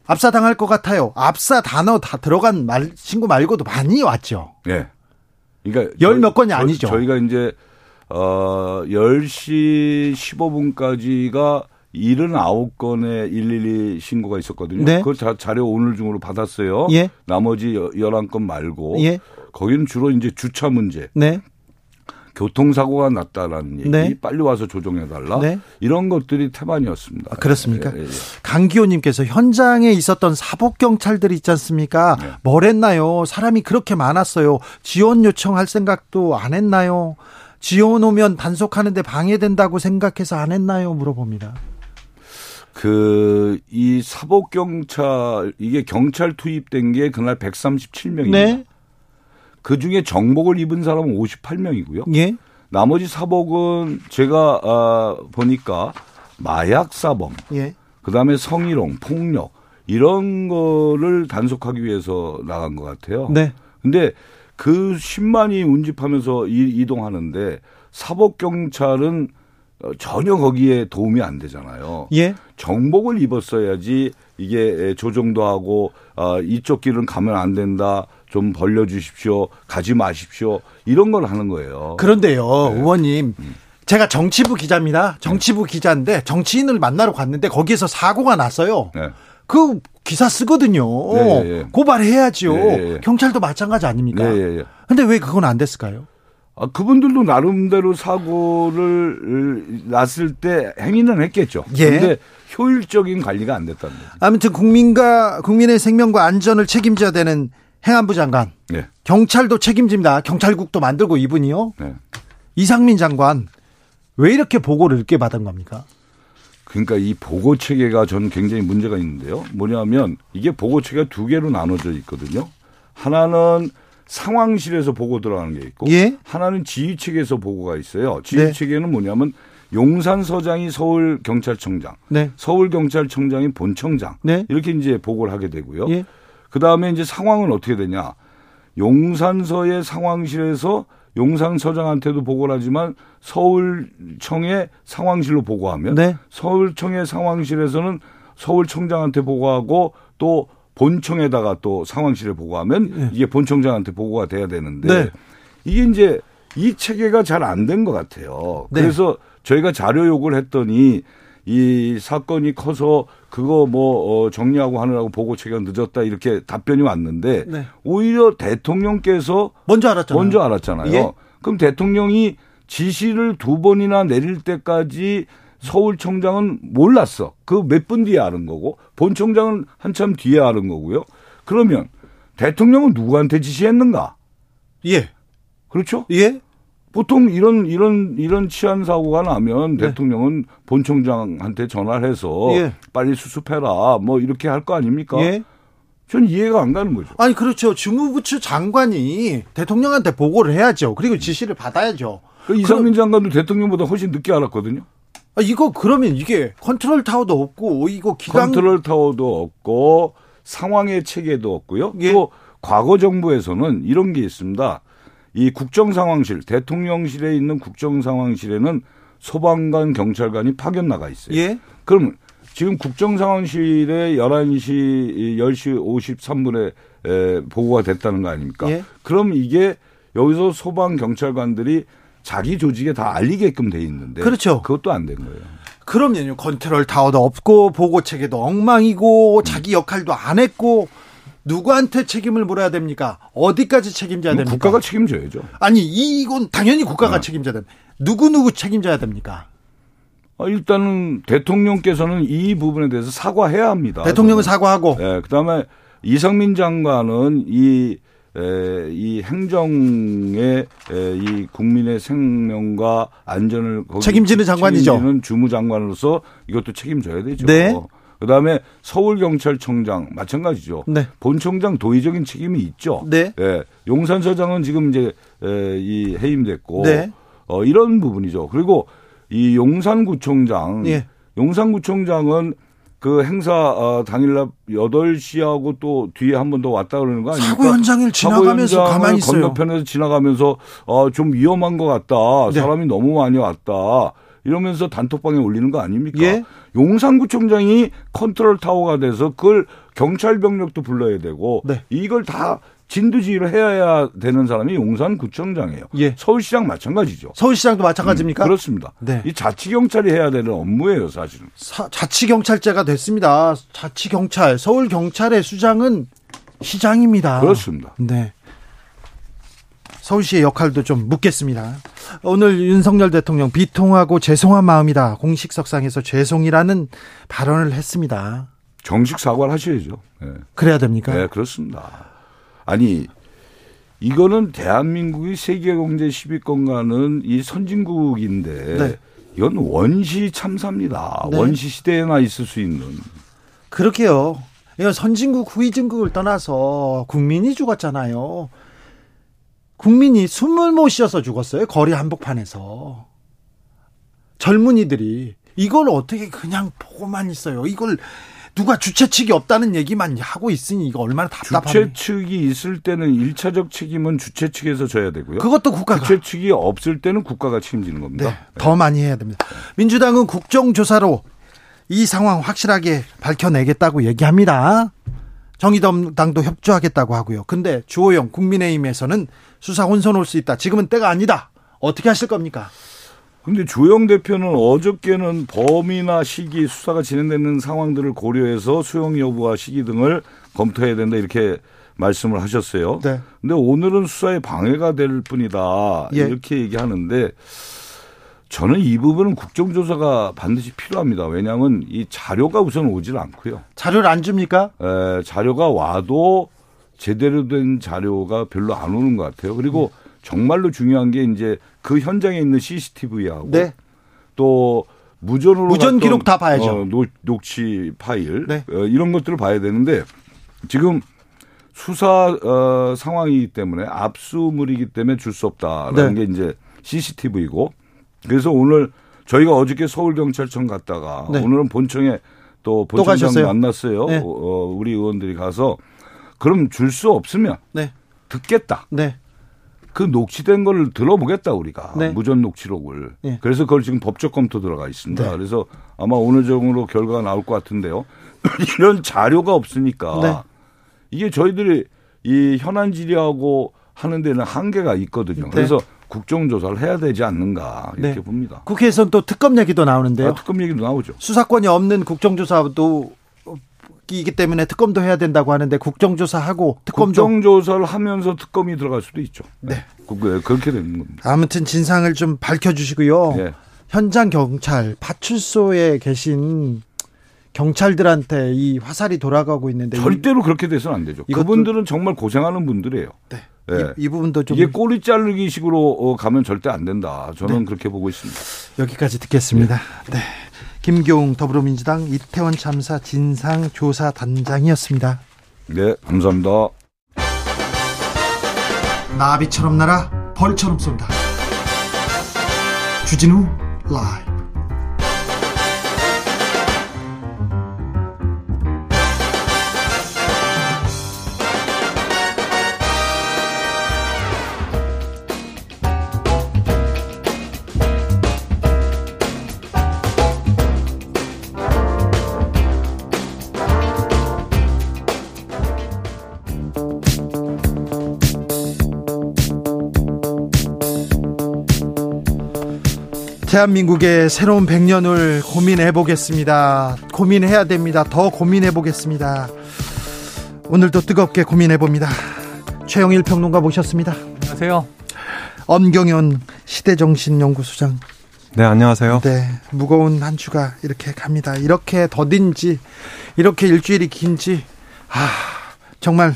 압사당할 것 같아요. 압사 단어 다 들어간 말, 신고 말고도 많이 왔죠. 예. 그러니까 열몇 저희- 건이 저- 아니죠. 저희가 이제 어 10시 15분까지가 79건의 112 신고가 있었거든요. 네. 그 자, 자료 오늘 중으로 받았어요. 예. 나머지 11건 말고 예. 거기는 주로 이제 주차 문제, 네. 교통사고가 났다라는 얘기, 네. 빨리 와서 조정해 달라. 네. 이런 것들이 태반이었습니다. 아, 그렇습니까? 예, 예, 예. 강기호님께서 현장에 있었던 사복 경찰들이 있지 않습니까? 네. 뭘 했나요? 사람이 그렇게 많았어요. 지원 요청할 생각도 안 했나요? 지원 오면 단속하는데 방해된다고 생각해서 안 했나요? 물어봅니다. 그, 이 사복경찰, 이게 경찰 투입된 게 그날 137명입니다. 네. 그 중에 정복을 입은 사람은 58명이고요. 예. 나머지 사복은 제가, 아, 보니까 마약 사범, 예. 그 다음에 성희롱, 폭력, 이런 거를 단속하기 위해서 나간 것 같아요. 네. 근데 그 10만이 운집하면서 이, 이동하는데 사복경찰은 어, 전혀 거기에 도움이 안 되잖아요. 예. 정복을 입었어야지 이게 조정도 하고 아, 이쪽 길은 가면 안 된다. 좀 벌려주십시오. 가지 마십시오. 이런 걸 하는 거예요. 그런데요, 네. 의원님. 음. 제가 정치부 기자입니다. 정치부 기자인데 정치인을 만나러 갔는데 거기에서 사고가 났어요. 네. 그 기사 쓰거든요. 예, 예, 예. 고발해야지요. 예, 예, 예. 경찰도 마찬가지 아닙니까? 네, 예, 예. 근데 왜 그건 안 됐을까요? 아, 그분들도 나름대로 사고를 났을 때 행위는 했겠죠. 예. 근데 효율적인 관리가 안 됐다는 거죠. 아무튼 국민과 국민의 생명과 안전을 책임져야 되는 행안부 장관, 네. 경찰도 책임집니다. 경찰국도 만들고 이분이요. 네. 이상민 장관 왜 이렇게 보고를 늦게 받은 겁니까? 그러니까 이 보고 체계가 저는 굉장히 문제가 있는데요. 뭐냐면 이게 보고 체계가 두 개로 나눠져 있거든요. 하나는 상황실에서 보고 들어가는 게 있고 예. 하나는 지휘 체계에서 보고가 있어요. 지휘 네. 체계는 뭐냐면 용산 서장이 서울 경찰청장, 네. 서울 경찰청장이 본청장 네. 이렇게 이제 보고를 하게 되고요. 예. 그 다음에 이제 상황은 어떻게 되냐? 용산서의 상황실에서 용산 서장한테도 보고를 하지만 서울청의 상황실로 보고하면 네. 서울청의 상황실에서는 서울청장한테 보고하고 또 본청에다가 또 상황실에 보고하면 이게 본청장한테 보고가 돼야 되는데 네. 이게 이제 이 체계가 잘 안 된 것 같아요. 네. 그래서 저희가 자료 요구를 했더니 이 사건이 커서 그거 뭐 어, 정리하고 하느라고 보고 체계가 늦었다 이렇게 답변이 왔는데 네. 오히려 대통령께서 먼저 알았잖아요. 먼저 알았잖아요. 예. 그럼 대통령이 지시를 두 번이나 내릴 때까지 서울청장은 몰랐어. 그 몇 분 뒤에 아는 거고 본청장은 한참 뒤에 아는 거고요. 그러면 대통령은 누구한테 지시했는가? 예. 그렇죠? 예. 보통 이런 이런 이런 치안 사고가 나면 네. 대통령은 본청장한테 전화를 해서 예. 빨리 수습해라 뭐 이렇게 할 거 아닙니까? 예. 전 이해가 안 가는 거죠. 아니 그렇죠. 주무부처 장관이 대통령한테 보고를 해야죠. 그리고 지시를 받아야죠. 그 이상민 장관도 대통령보다 훨씬 늦게 알았거든요. 아, 이거 그러면 이게 컨트롤 타워도 없고 이거 기강 컨트롤 타워도 없고 상황의 체계도 없고요. 예. 또 과거 정부에서는 이런 게 있습니다. 이 국정상황실, 대통령실에 있는 국정상황실에는 소방관, 경찰관이 파견 나가 있어요. 예. 그러면 지금 국정상황실에 11시, 10시 53분에 에, 보고가 됐다는 거 아닙니까? 예. 그럼 이게 여기서 소방 경찰관들이 자기 조직에 다 알리게끔 돼 있는데 그렇죠. 그것도 안 된 거예요. 그러면요. 컨트롤 타워도 없고 보고 체계도 엉망이고 음. 자기 역할도 안 했고 누구한테 책임을 물어야 됩니까? 어디까지 책임져야 그럼 됩니까? 국가가 책임져야죠. 아니 이건 당연히 국가가 네. 책임져야 됩니다. 누구 누구 책임져야 됩니까? 아, 일단은 대통령께서는 이 부분에 대해서 사과해야 합니다. 대통령은. 사과하고 예, 그다음에 이상민 장관은 이, 에, 이 행정의 에, 이 국민의 생명과 안전을 책임지는 장관이죠. 책임지는 주무장관으로서 이것도 책임져야 되죠. 네. 그다음에 서울경찰청장 마찬가지죠. 네. 본청장 도의적인 책임이 있죠. 네. 예, 용산서장은 지금 이제 에, 이 해임됐고 네. 어, 이런 부분이죠. 그리고 이 용산구청장, 예. 용산구청장은 그 행사 어, 당일날 8시하고 또 뒤에 한 번 더 왔다 그러는 거 아닙니까? 사고 현장을 지나가면서 사고 가만히 있어요. 건너편에서 지나가면서 어, 좀 위험한 것 같다. 네. 사람이 너무 많이 왔다. 이러면서 단톡방에 올리는 거 아닙니까? 예. 용산구청장이 컨트롤 타워가 돼서 그걸 경찰 병력도 불러야 되고 네. 이걸 다 진두지휘를 해야 되는 사람이 용산구청장이에요. 예. 서울시장 마찬가지죠. 서울시장도 마찬가지입니까? 음, 그렇습니다. 네. 이 자치경찰이 해야 되는 업무예요, 사실은. 사- 자치경찰제가 됐습니다. 자치경찰, 서울경찰의 수장은 시장입니다. 그렇습니다. 네. 서울시의 역할도 좀 묻겠습니다. 오늘 윤석열 대통령 비통하고 죄송한 마음이다. 공식석상에서 죄송이라는 발언을 했습니다. 정식 사과를 하셔야죠. 네. 그래야 됩니까? 네, 그렇습니다. 아니, 이거는 대한민국이 세계 경제 10위권 가는 이 선진국인데 네. 이건 원시 참사입니다. 네. 원시 시대에나 있을 수 있는. 그렇게요. 이건 선진국 후진국을 떠나서 국민이 죽었잖아요. 국민이 숨을 못 쉬어서 죽었어요. 거리 한복판에서. 젊은이들이 이걸 어떻게 그냥 보고만 있어요. 이걸 누가 주최 측이 없다는 얘기만 하고 있으니 이거 얼마나 답답하네. 주최 측이 있을 때는 일차적 책임은 주최 측에서 져야 되고요. 그것도 국가가 주최 측이 없을 때는 국가가 책임지는 네, 겁니다. 더 많이 해야 됩니다. 민주당은 국정조사로 이 상황 확실하게 밝혀내겠다고 얘기합니다. 정의당도 협조하겠다고 하고요. 근데 주호영 국민의힘에서는 수사 혼선 올 수 있다. 지금은 때가 아니다. 어떻게 하실 겁니까? 근데 조영 대표는 어저께는 범위나 시기 수사가 진행되는 상황들을 고려해서 수용 여부와 시기 등을 검토해야 된다 이렇게 말씀을 하셨어요. 네. 근데 오늘은 수사에 방해가 될 뿐이다 예. 이렇게 얘기하는데 저는 이 부분은 국정조사가 반드시 필요합니다. 왜냐하면 이 자료가 우선 오질 않고요. 자료를 안 줍니까? 에, 자료가 와도 제대로 된 자료가 별로 안 오는 것 같아요. 그리고 정말로 중요한 게 이제 그 현장에 있는 CCTV하고 네. 또 무전으로 무전 기록 다 봐야죠. 어, 녹, 녹취 파일 네. 어, 이런 것들을 봐야 되는데 지금 수사 어, 상황이기 때문에 압수물이기 때문에 줄 수 없다라는 네. 게 이제 CCTV고 그래서 오늘 저희가 어저께 서울경찰청 갔다가 네. 오늘은 본청에 또또 본청장 가셨어요? 만났어요. 네. 어, 어, 우리 의원들이 가서 그럼 줄 수 없으면 네. 듣겠다. 네. 그 녹취된 걸 들어보겠다 우리가 네. 무전 녹취록을. 네. 그래서 그걸 지금 법적 검토 들어가 있습니다. 네. 그래서 아마 오늘 정으로 결과가 나올 것 같은데요. 이런 자료가 없으니까 네. 이게 저희들이 이 현안 질의하고 하는 데는 한계가 있거든요. 네. 그래서 국정조사를 해야 되지 않는가 이렇게 네. 봅니다. 국회에서는 또 특검 얘기도 나오는데요. 아, 특검 얘기도 나오죠. 수사권이 없는 국정조사도 이기 때문에 특검도 해야 된다고 하는데 국정조사하고 특검도 국정조사를 하면서 특검이 들어갈 수도 있죠. 네. 그- 그- 그렇게 되는 겁니다. 아무튼 진상을 좀 밝혀주시고요. 예. 현장 경찰 파출소에 계신 경찰들한테 이 화살이 돌아가고 있는데 절대로 그렇게 돼서는 안 되죠. 그분들은 정말 고생하는 분들이에요. 이, 네. 예. 이, 이 부분도 좀 이게 꼬리 자르기 식으로 어, 가면 절대 안 된다. 저는 네. 그렇게 보고 있습니다. 여기까지 듣겠습니다. 네. 김교웅 더불어민주당 이태원 참사 진상조사단장이었습니다. 네, 감사합니다. 나비처럼 날아 벌처럼 쏜다. 주진우 라이브. 대한민국의 새로운 100년을 고민해 보겠습니다. 고민해야 됩니다. 더 고민해 보겠습니다. 오늘도 뜨겁게 고민해 봅니다. 최영일 평론가 모셨습니다. 안녕하세요. 엄경현 시대정신연구소장. 네, 안녕하세요. 네, 무거운 한 주가 이렇게 갑니다. 이렇게 더딘지, 이렇게 일주일이 긴지, 아, 정말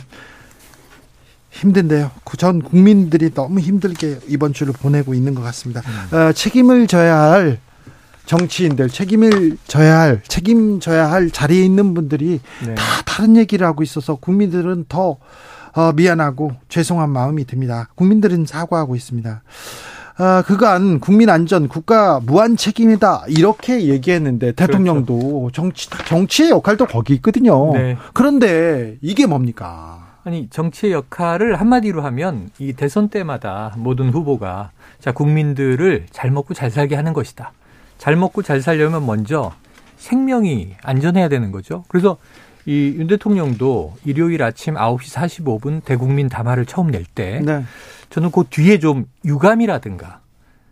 힘든데요. 전 국민들이 너무 힘들게 이번 주를 보내고 있는 것 같습니다. 어, 책임을 져야 할 정치인들, 책임을 져야 할, 책임져야 할 자리에 있는 분들이 네. 다 다른 얘기를 하고 있어서 국민들은 더 어, 미안하고 죄송한 마음이 듭니다. 국민들은 사과하고 있습니다. 아, 그간 국민 안전 국가 무한 책임이다 이렇게 얘기했는데 대통령도 정치 정치의 역할도 거기 있거든요. 네. 그런데 이게 뭡니까? 아니 정치의 역할을 한마디로 하면 이 대선 때마다 모든 후보가 자 국민들을 잘 먹고 잘 살게 하는 것이다. 잘 먹고 잘 살려면 먼저 생명이 안전해야 되는 거죠. 그래서 이 윤 대통령도 일요일 아침 9시 45분 대국민 담화를 처음 낼때 네. 저는 그 뒤에 좀 유감이라든가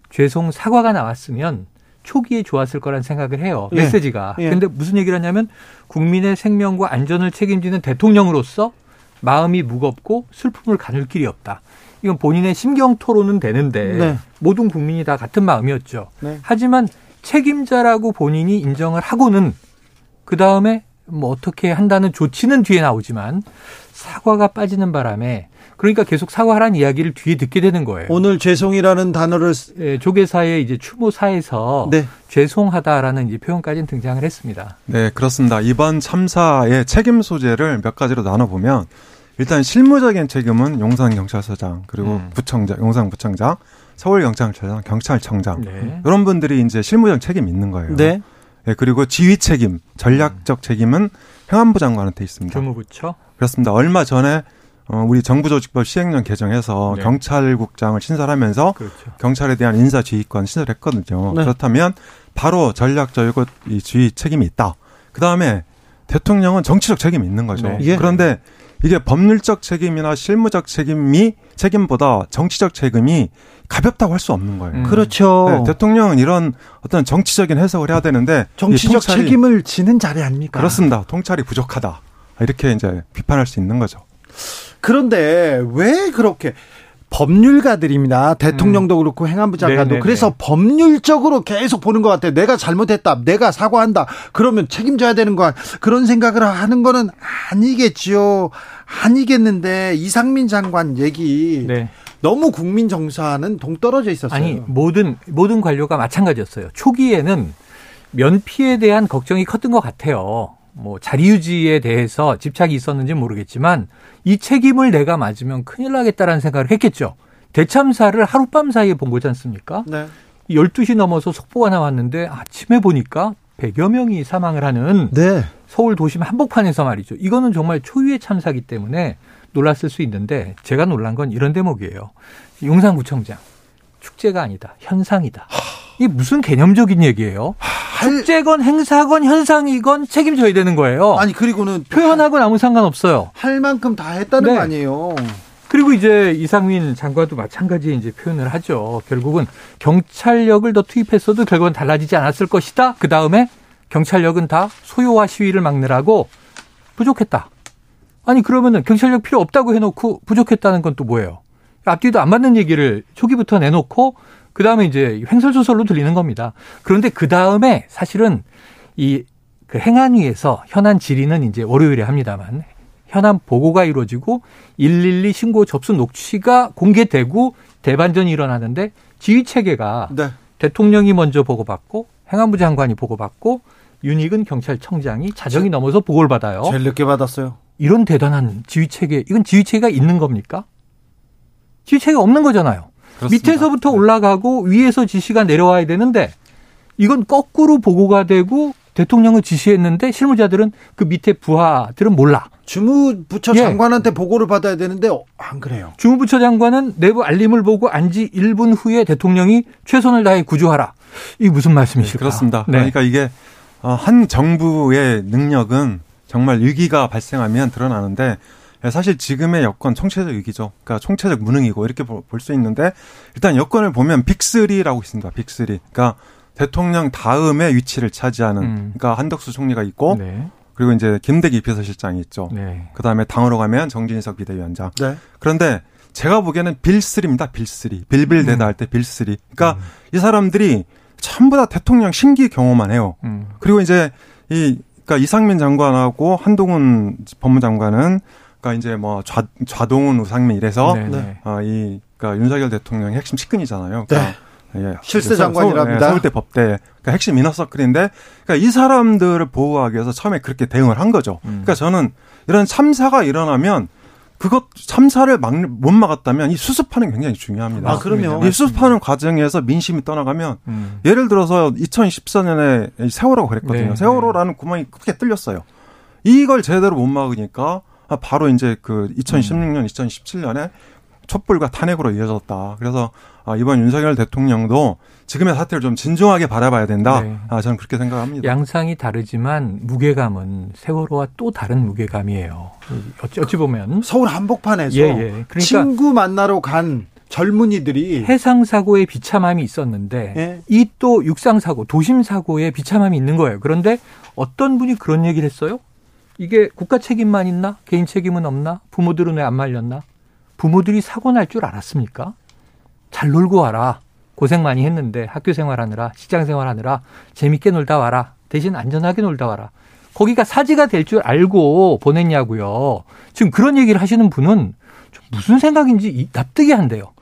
죄송 사과가 나왔으면 초기에 좋았을 거란 생각을 해요. 예. 메시지가. 예. 근데 무슨 얘기를 하냐면 국민의 생명과 안전을 책임지는 대통령으로서 마음이 무겁고 슬픔을 가눌 길이 없다. 이건 본인의 심경 토론은 되는데 네. 모든 국민이 다 같은 마음이었죠. 네. 하지만 책임자라고 본인이 인정을 하고는 그 다음에 뭐 어떻게 한다는 조치는 뒤에 나오지만 사과가 빠지는 바람에 그러니까 계속 사과하라는 이야기를 뒤에 듣게 되는 거예요. 오늘 죄송이라는 단어를 쓰- 예, 조계사의 이제 추모사에서 네. 죄송하다라는 이제 표현까지는 등장을 했습니다. 네, 그렇습니다. 이번 참사의 책임 소재를 몇 가지로 나눠 보면 일단 실무적인 책임은 용산 경찰서장 그리고 음. 부청장, 용산 부청장, 서울 경찰청장, 경찰청장 네. 이런 분들이 이제 실무적 책임이 있는 거예요. 네. 네, 그리고 지휘 책임, 전략적 책임은 행안부 장관한테 있습니다. 교무부처. 그렇습니다. 얼마 전에 어, 우리 정부조직법 시행령 개정해서 네. 경찰국장을 신설하면서 그렇죠. 경찰에 대한 인사 지휘권 신설했거든요. 네. 그렇다면 바로 전략적이고 이 지휘 책임이 있다. 그 다음에 대통령은 정치적 책임이 있는 거죠. 네. 예. 그런데 이게 법률적 책임이나 실무적 책임이 책임보다 정치적 책임이 가볍다고 할 수 없는 거예요. 음. 그렇죠. 네, 대통령은 이런 어떤 정치적인 해석을 해야 되는데 이 정치적 통찰이- 책임을 지는 자리 아닙니까? 그렇습니다. 통찰이 부족하다. 이렇게 이제 비판할 수 있는 거죠. 그런데 왜 그렇게 법률가들입니다. 대통령도 그렇고 행안부 장관도 음. 네네네. 그래서 법률적으로 계속 보는 것 같아요. 내가 잘못했다. 내가 사과한다. 그러면 책임져야 되는 거 그런 생각을 하는 거는 아니겠지요. 아니겠는데 이상민 장관 얘기 네. 너무 국민 정서와는 동떨어져 있었어요. 아니 모든 모든 관료가 마찬가지였어요. 초기에는 면피에 대한 걱정이 컸던 것 같아요. 뭐 자리 유지에 대해서 집착이 있었는지 모르겠지만 이 책임을 내가 맞으면 큰일 나겠다라는 생각을 했겠죠. 대참사를 하룻밤 사이에 본 거지 않습니까? 네. 12시 넘어서 속보가 나왔는데 아침에 보니까 100여 명이 사망을 하는 네. 서울 도심 한복판에서 말이죠. 이거는 정말 초유의 참사기 때문에 놀랐을 수 있는데 제가 놀란 건 이런 대목이에요. 용산구청장 축제가 아니다 현상이다. 이게 무슨 개념적인 얘기예요? 축제건 행사건 현상이건 책임져야 되는 거예요. 아니 그리고는 표현하고는 아무 상관없어요. 할 만큼 다 했다는 네. 거 아니에요. 그리고 이제 이상민 장관도 마찬가지 이제 표현을 하죠. 결국은 경찰력을 더 투입했어도 결국은 달라지지 않았을 것이다. 그 다음에 경찰력은 다 소요와 시위를 막느라고 부족했다. 아니 그러면은 경찰력 필요 없다고 해놓고 부족했다는 건 또 뭐예요? 앞뒤도 안 맞는 얘기를 초기부터 내놓고 그 다음에 이제 횡설수설로 들리는 겁니다. 그런데 그 다음에 사실은 이 그 행안위에서 현안 질의는 이제 월요일에 합니다만 현안 보고가 이루어지고 112 신고 접수 녹취가 공개되고 대반전이 일어나는데 지휘 체계가 네. 대통령이 먼저 보고받고 행안부 장관이 보고받고 윤익은 경찰청장이 자정이 넘어서 보고를 받아요. 제일 늦게 받았어요. 이런 대단한 지휘 체계, 이건 지휘 체계가 있는 겁니까? 지휘 체계가 없는 거잖아요. 그렇습니다. 밑에서부터 네. 올라가고 위에서 지시가 내려와야 되는데 이건 거꾸로 보고가 되고 대통령을 지시했는데 실무자들은 그 밑에 부하들은 몰라. 주무부처 예. 장관한테 보고를 받아야 되는데 어, 안 그래요. 주무부처 장관은 내부 알림을 보고 안지 1분 후에 대통령이 최선을 다해 구조하라. 이게 무슨 네, 말씀이실까? 그렇습니다. 네. 그러니까 이게 어, 한 정부의 능력은 정말 위기가 발생하면 드러나는데 예, 사실 지금의 여건 총체적 위기죠. 그러니까 총체적 무능이고 이렇게 볼 수 있는데 일단 여건을 보면 빅3라고 있습니다. 빅3. 그러니까 대통령 다음에 위치를 차지하는 음. 그러니까 한덕수 총리가 있고 네. 그리고 이제 김대기 비서실장이 있죠. 네. 그다음에 당으로 가면 정진석 비대위원장. 네. 그런데 제가 보기에는 빌3입니다. 빌3. 빌빌대다 음. 할때 빌3. 그러니까 이 사람들이 전부 다 대통령 심기 경호만 해요. 음. 그리고 이제 이 그러니까 이상민 장관하고 한동훈 법무장관은 그러니까 이제 뭐 좌, 좌동훈 우상민 이래서 네, 네. 네. 어, 이 그러니까 윤석열 대통령의 핵심 측근이잖아요. 그러니까 예, 실세 서- 장관이랍니다. 서울, 예, 서울대 법대 그러니까 핵심 이너서클인데 그러니까 이 사람들을 보호하기 위해서 처음에 그렇게 대응을 한 거죠. 음. 그러니까 저는 이런 참사가 일어나면 그것 참사를 막, 못 막았다면 이 수습하는 게 굉장히 중요합니다. 아, 그럼요. 이 수습하는 과정에서 민심이 떠나가면 음. 예를 들어서 2014년에 세월호가 그랬거든요. 네, 세월호라는 구멍이 크게 뚫렸어요. 이걸 제대로 못 막으니까 아, 바로 이제 그 2016년, 2017년에 촛불과 탄핵으로 이어졌다. 그래서 아, 이번 윤석열 대통령도 지금의 사태를 좀 진중하게 바라봐야 된다. 네. 아, 저는 그렇게 생각합니다. 양상이 다르지만 무게감은 세월호와 또 다른 무게감이에요. 어찌, 어찌 보면 서울 한복판에서 예, 예. 그러니까 친구 만나러 간 젊은이들이 해상 사고에 비참함이 있었는데 예. 이또 육상 사고, 도심 사고에 비참함이 있는 거예요. 그런데 어떤 분이 그런 얘기를 했어요? 이게 국가 책임만 있나? 개인 책임은 없나? 부모들은 왜 안 말렸나? 부모들이 사고 날 줄 알았습니까? 잘 놀고 와라. 고생 많이 했는데 학교 생활하느라 직장 생활하느라 재밌게 놀다 와라. 대신 안전하게 놀다 와라. 거기가 사지가 될 줄 알고 보냈냐고요. 지금 그런 얘기를 하시는 분은 좀 무슨 생각인지 이- 납득이 안 돼요.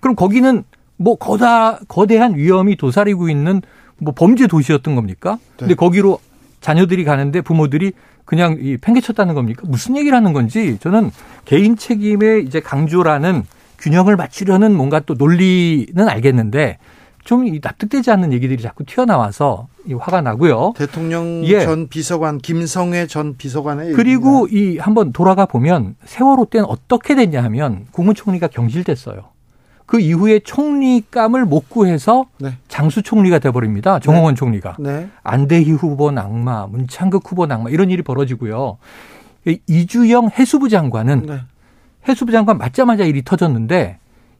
그럼 거기는 뭐 거다 거대한 위험이 도사리고 있는 뭐 범죄 도시였던 겁니까? 근데 거기로 자녀들이 가는데 부모들이 그냥 이 팽개쳤다는 겁니까? 무슨 얘기를 하는 건지 저는 개인 책임의 이제 강조라는 균형을 맞추려는 뭔가 또 논리는 알겠는데 좀이 납득되지 않는 얘기들이 자꾸 튀어나와서 이 화가 나고요. 대통령 예. 전 비서관 김성회 전 비서관의 그리고 이 한번 돌아가 보면 세월호 때는 어떻게 됐냐 하면 국무총리가 경질됐어요. 그 이후에 총리감을 못 구해서 네. 장수 총리가 돼버립니다. 정홍원 총리가. 네. 안대희 후보 낙마, 문창극 후보 낙마 이런 일이 벌어지고요. 이 이주영 해수부 장관은 네. 해수부 장관 맞자마자 일이 터졌는데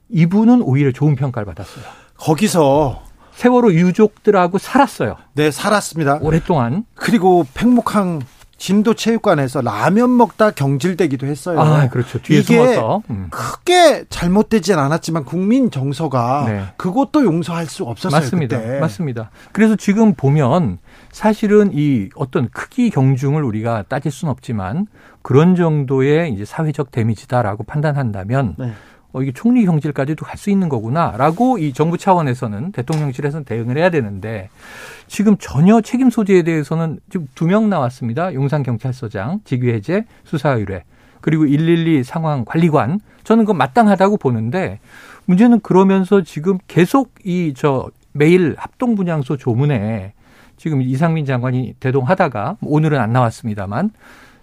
이분은 오히려 좋은 평가를 받았어요. 거기서 세월호 유족들하고 살았어요. 네 살았습니다. 오랫동안. 그리고 팽목항 진도 체육관에서 라면 먹다 경질되기도 했어요. 아, 그렇죠. 뒤에 이게 숨어서. 음. 크게 잘못되진 않았지만 국민 정서가 네. 그것도 용서할 수 없었어요. 맞습니다. 그때. 맞습니다. 그래서 지금 보면 사실은 이 어떤 크기 경중을 우리가 따질 수는 없지만 그런 정도의 이제 사회적 데미지다라고 판단한다면 네. 어, 이게 총리 경질까지도 갈 수 있는 거구나라고 이 정부 차원에서는 대통령실에서는 대응을 해야 되는데 지금 전혀 책임 소재에 대해서는 지금 두 명 나왔습니다. 용산 경찰서장 직위 해제 수사 의뢰 그리고 112 상황 관리관 저는 그건 마땅하다고 보는데 문제는 그러면서 지금 계속 이 저 매일 합동분향소 조문에 지금 이상민 장관이 대동하다가 오늘은 안 나왔습니다만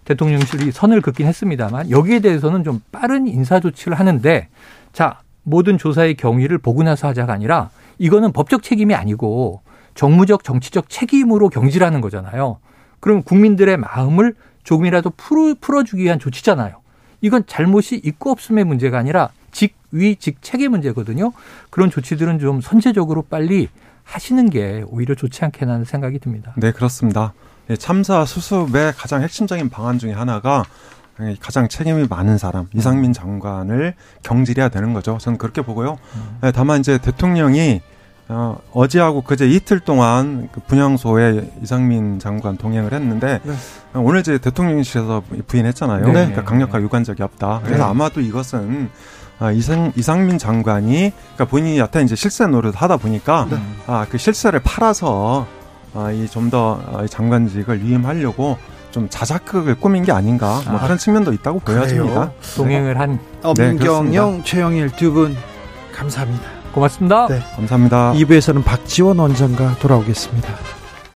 대통령실이 선을 긋긴 했습니다만 여기에 대해서는 좀 빠른 인사 조치를 하는데 자 모든 조사의 경위를 보고 나서 하자가 아니라 이거는 법적 책임이 아니고 정무적 정치적 책임으로 경질하는 거잖아요. 그럼 국민들의 마음을 조금이라도 풀어, 풀어주기 위한 조치잖아요. 이건 잘못이 있고 없음의 문제가 아니라 직위 직책의 문제거든요. 그런 조치들은 좀 선제적으로 빨리 하시는 게 오히려 좋지 않겠나는 생각이 듭니다. 네, 그렇습니다. 예, 참사 수습의 가장 핵심적인 방안 중에 하나가 가장 책임이 많은 사람 이상민 장관을 경질해야 되는 거죠. 저는 그렇게 보고요. 네, 다만 이제 대통령이 어, 어제하고 그제 이틀 동안 그 분향소에 이상민 장관 동행을 했는데 네. 오늘 이제 대통령실에서 부인했잖아요. 네. 그러니까 강력하게 유관 적이 없다. 그래서 네. 아마도 이것은 아, 이상, 이상민 장관이 그러니까 본인이 여태 이제 실세 노릇 하다 보니까 네. 아, 그 실세를 팔아서 아, 이좀 더 장관직을 위임하려고 좀 자작극을 꾸민 게 아닌가 뭐 아, 그런 측면도 있다고 보여집니다. 그래요? 동행을 한 엄경영, 최영일 두 분 감사합니다. 고맙습니다. 네. 감사합니다. 2부에서는 박지원 원장과 돌아오겠습니다.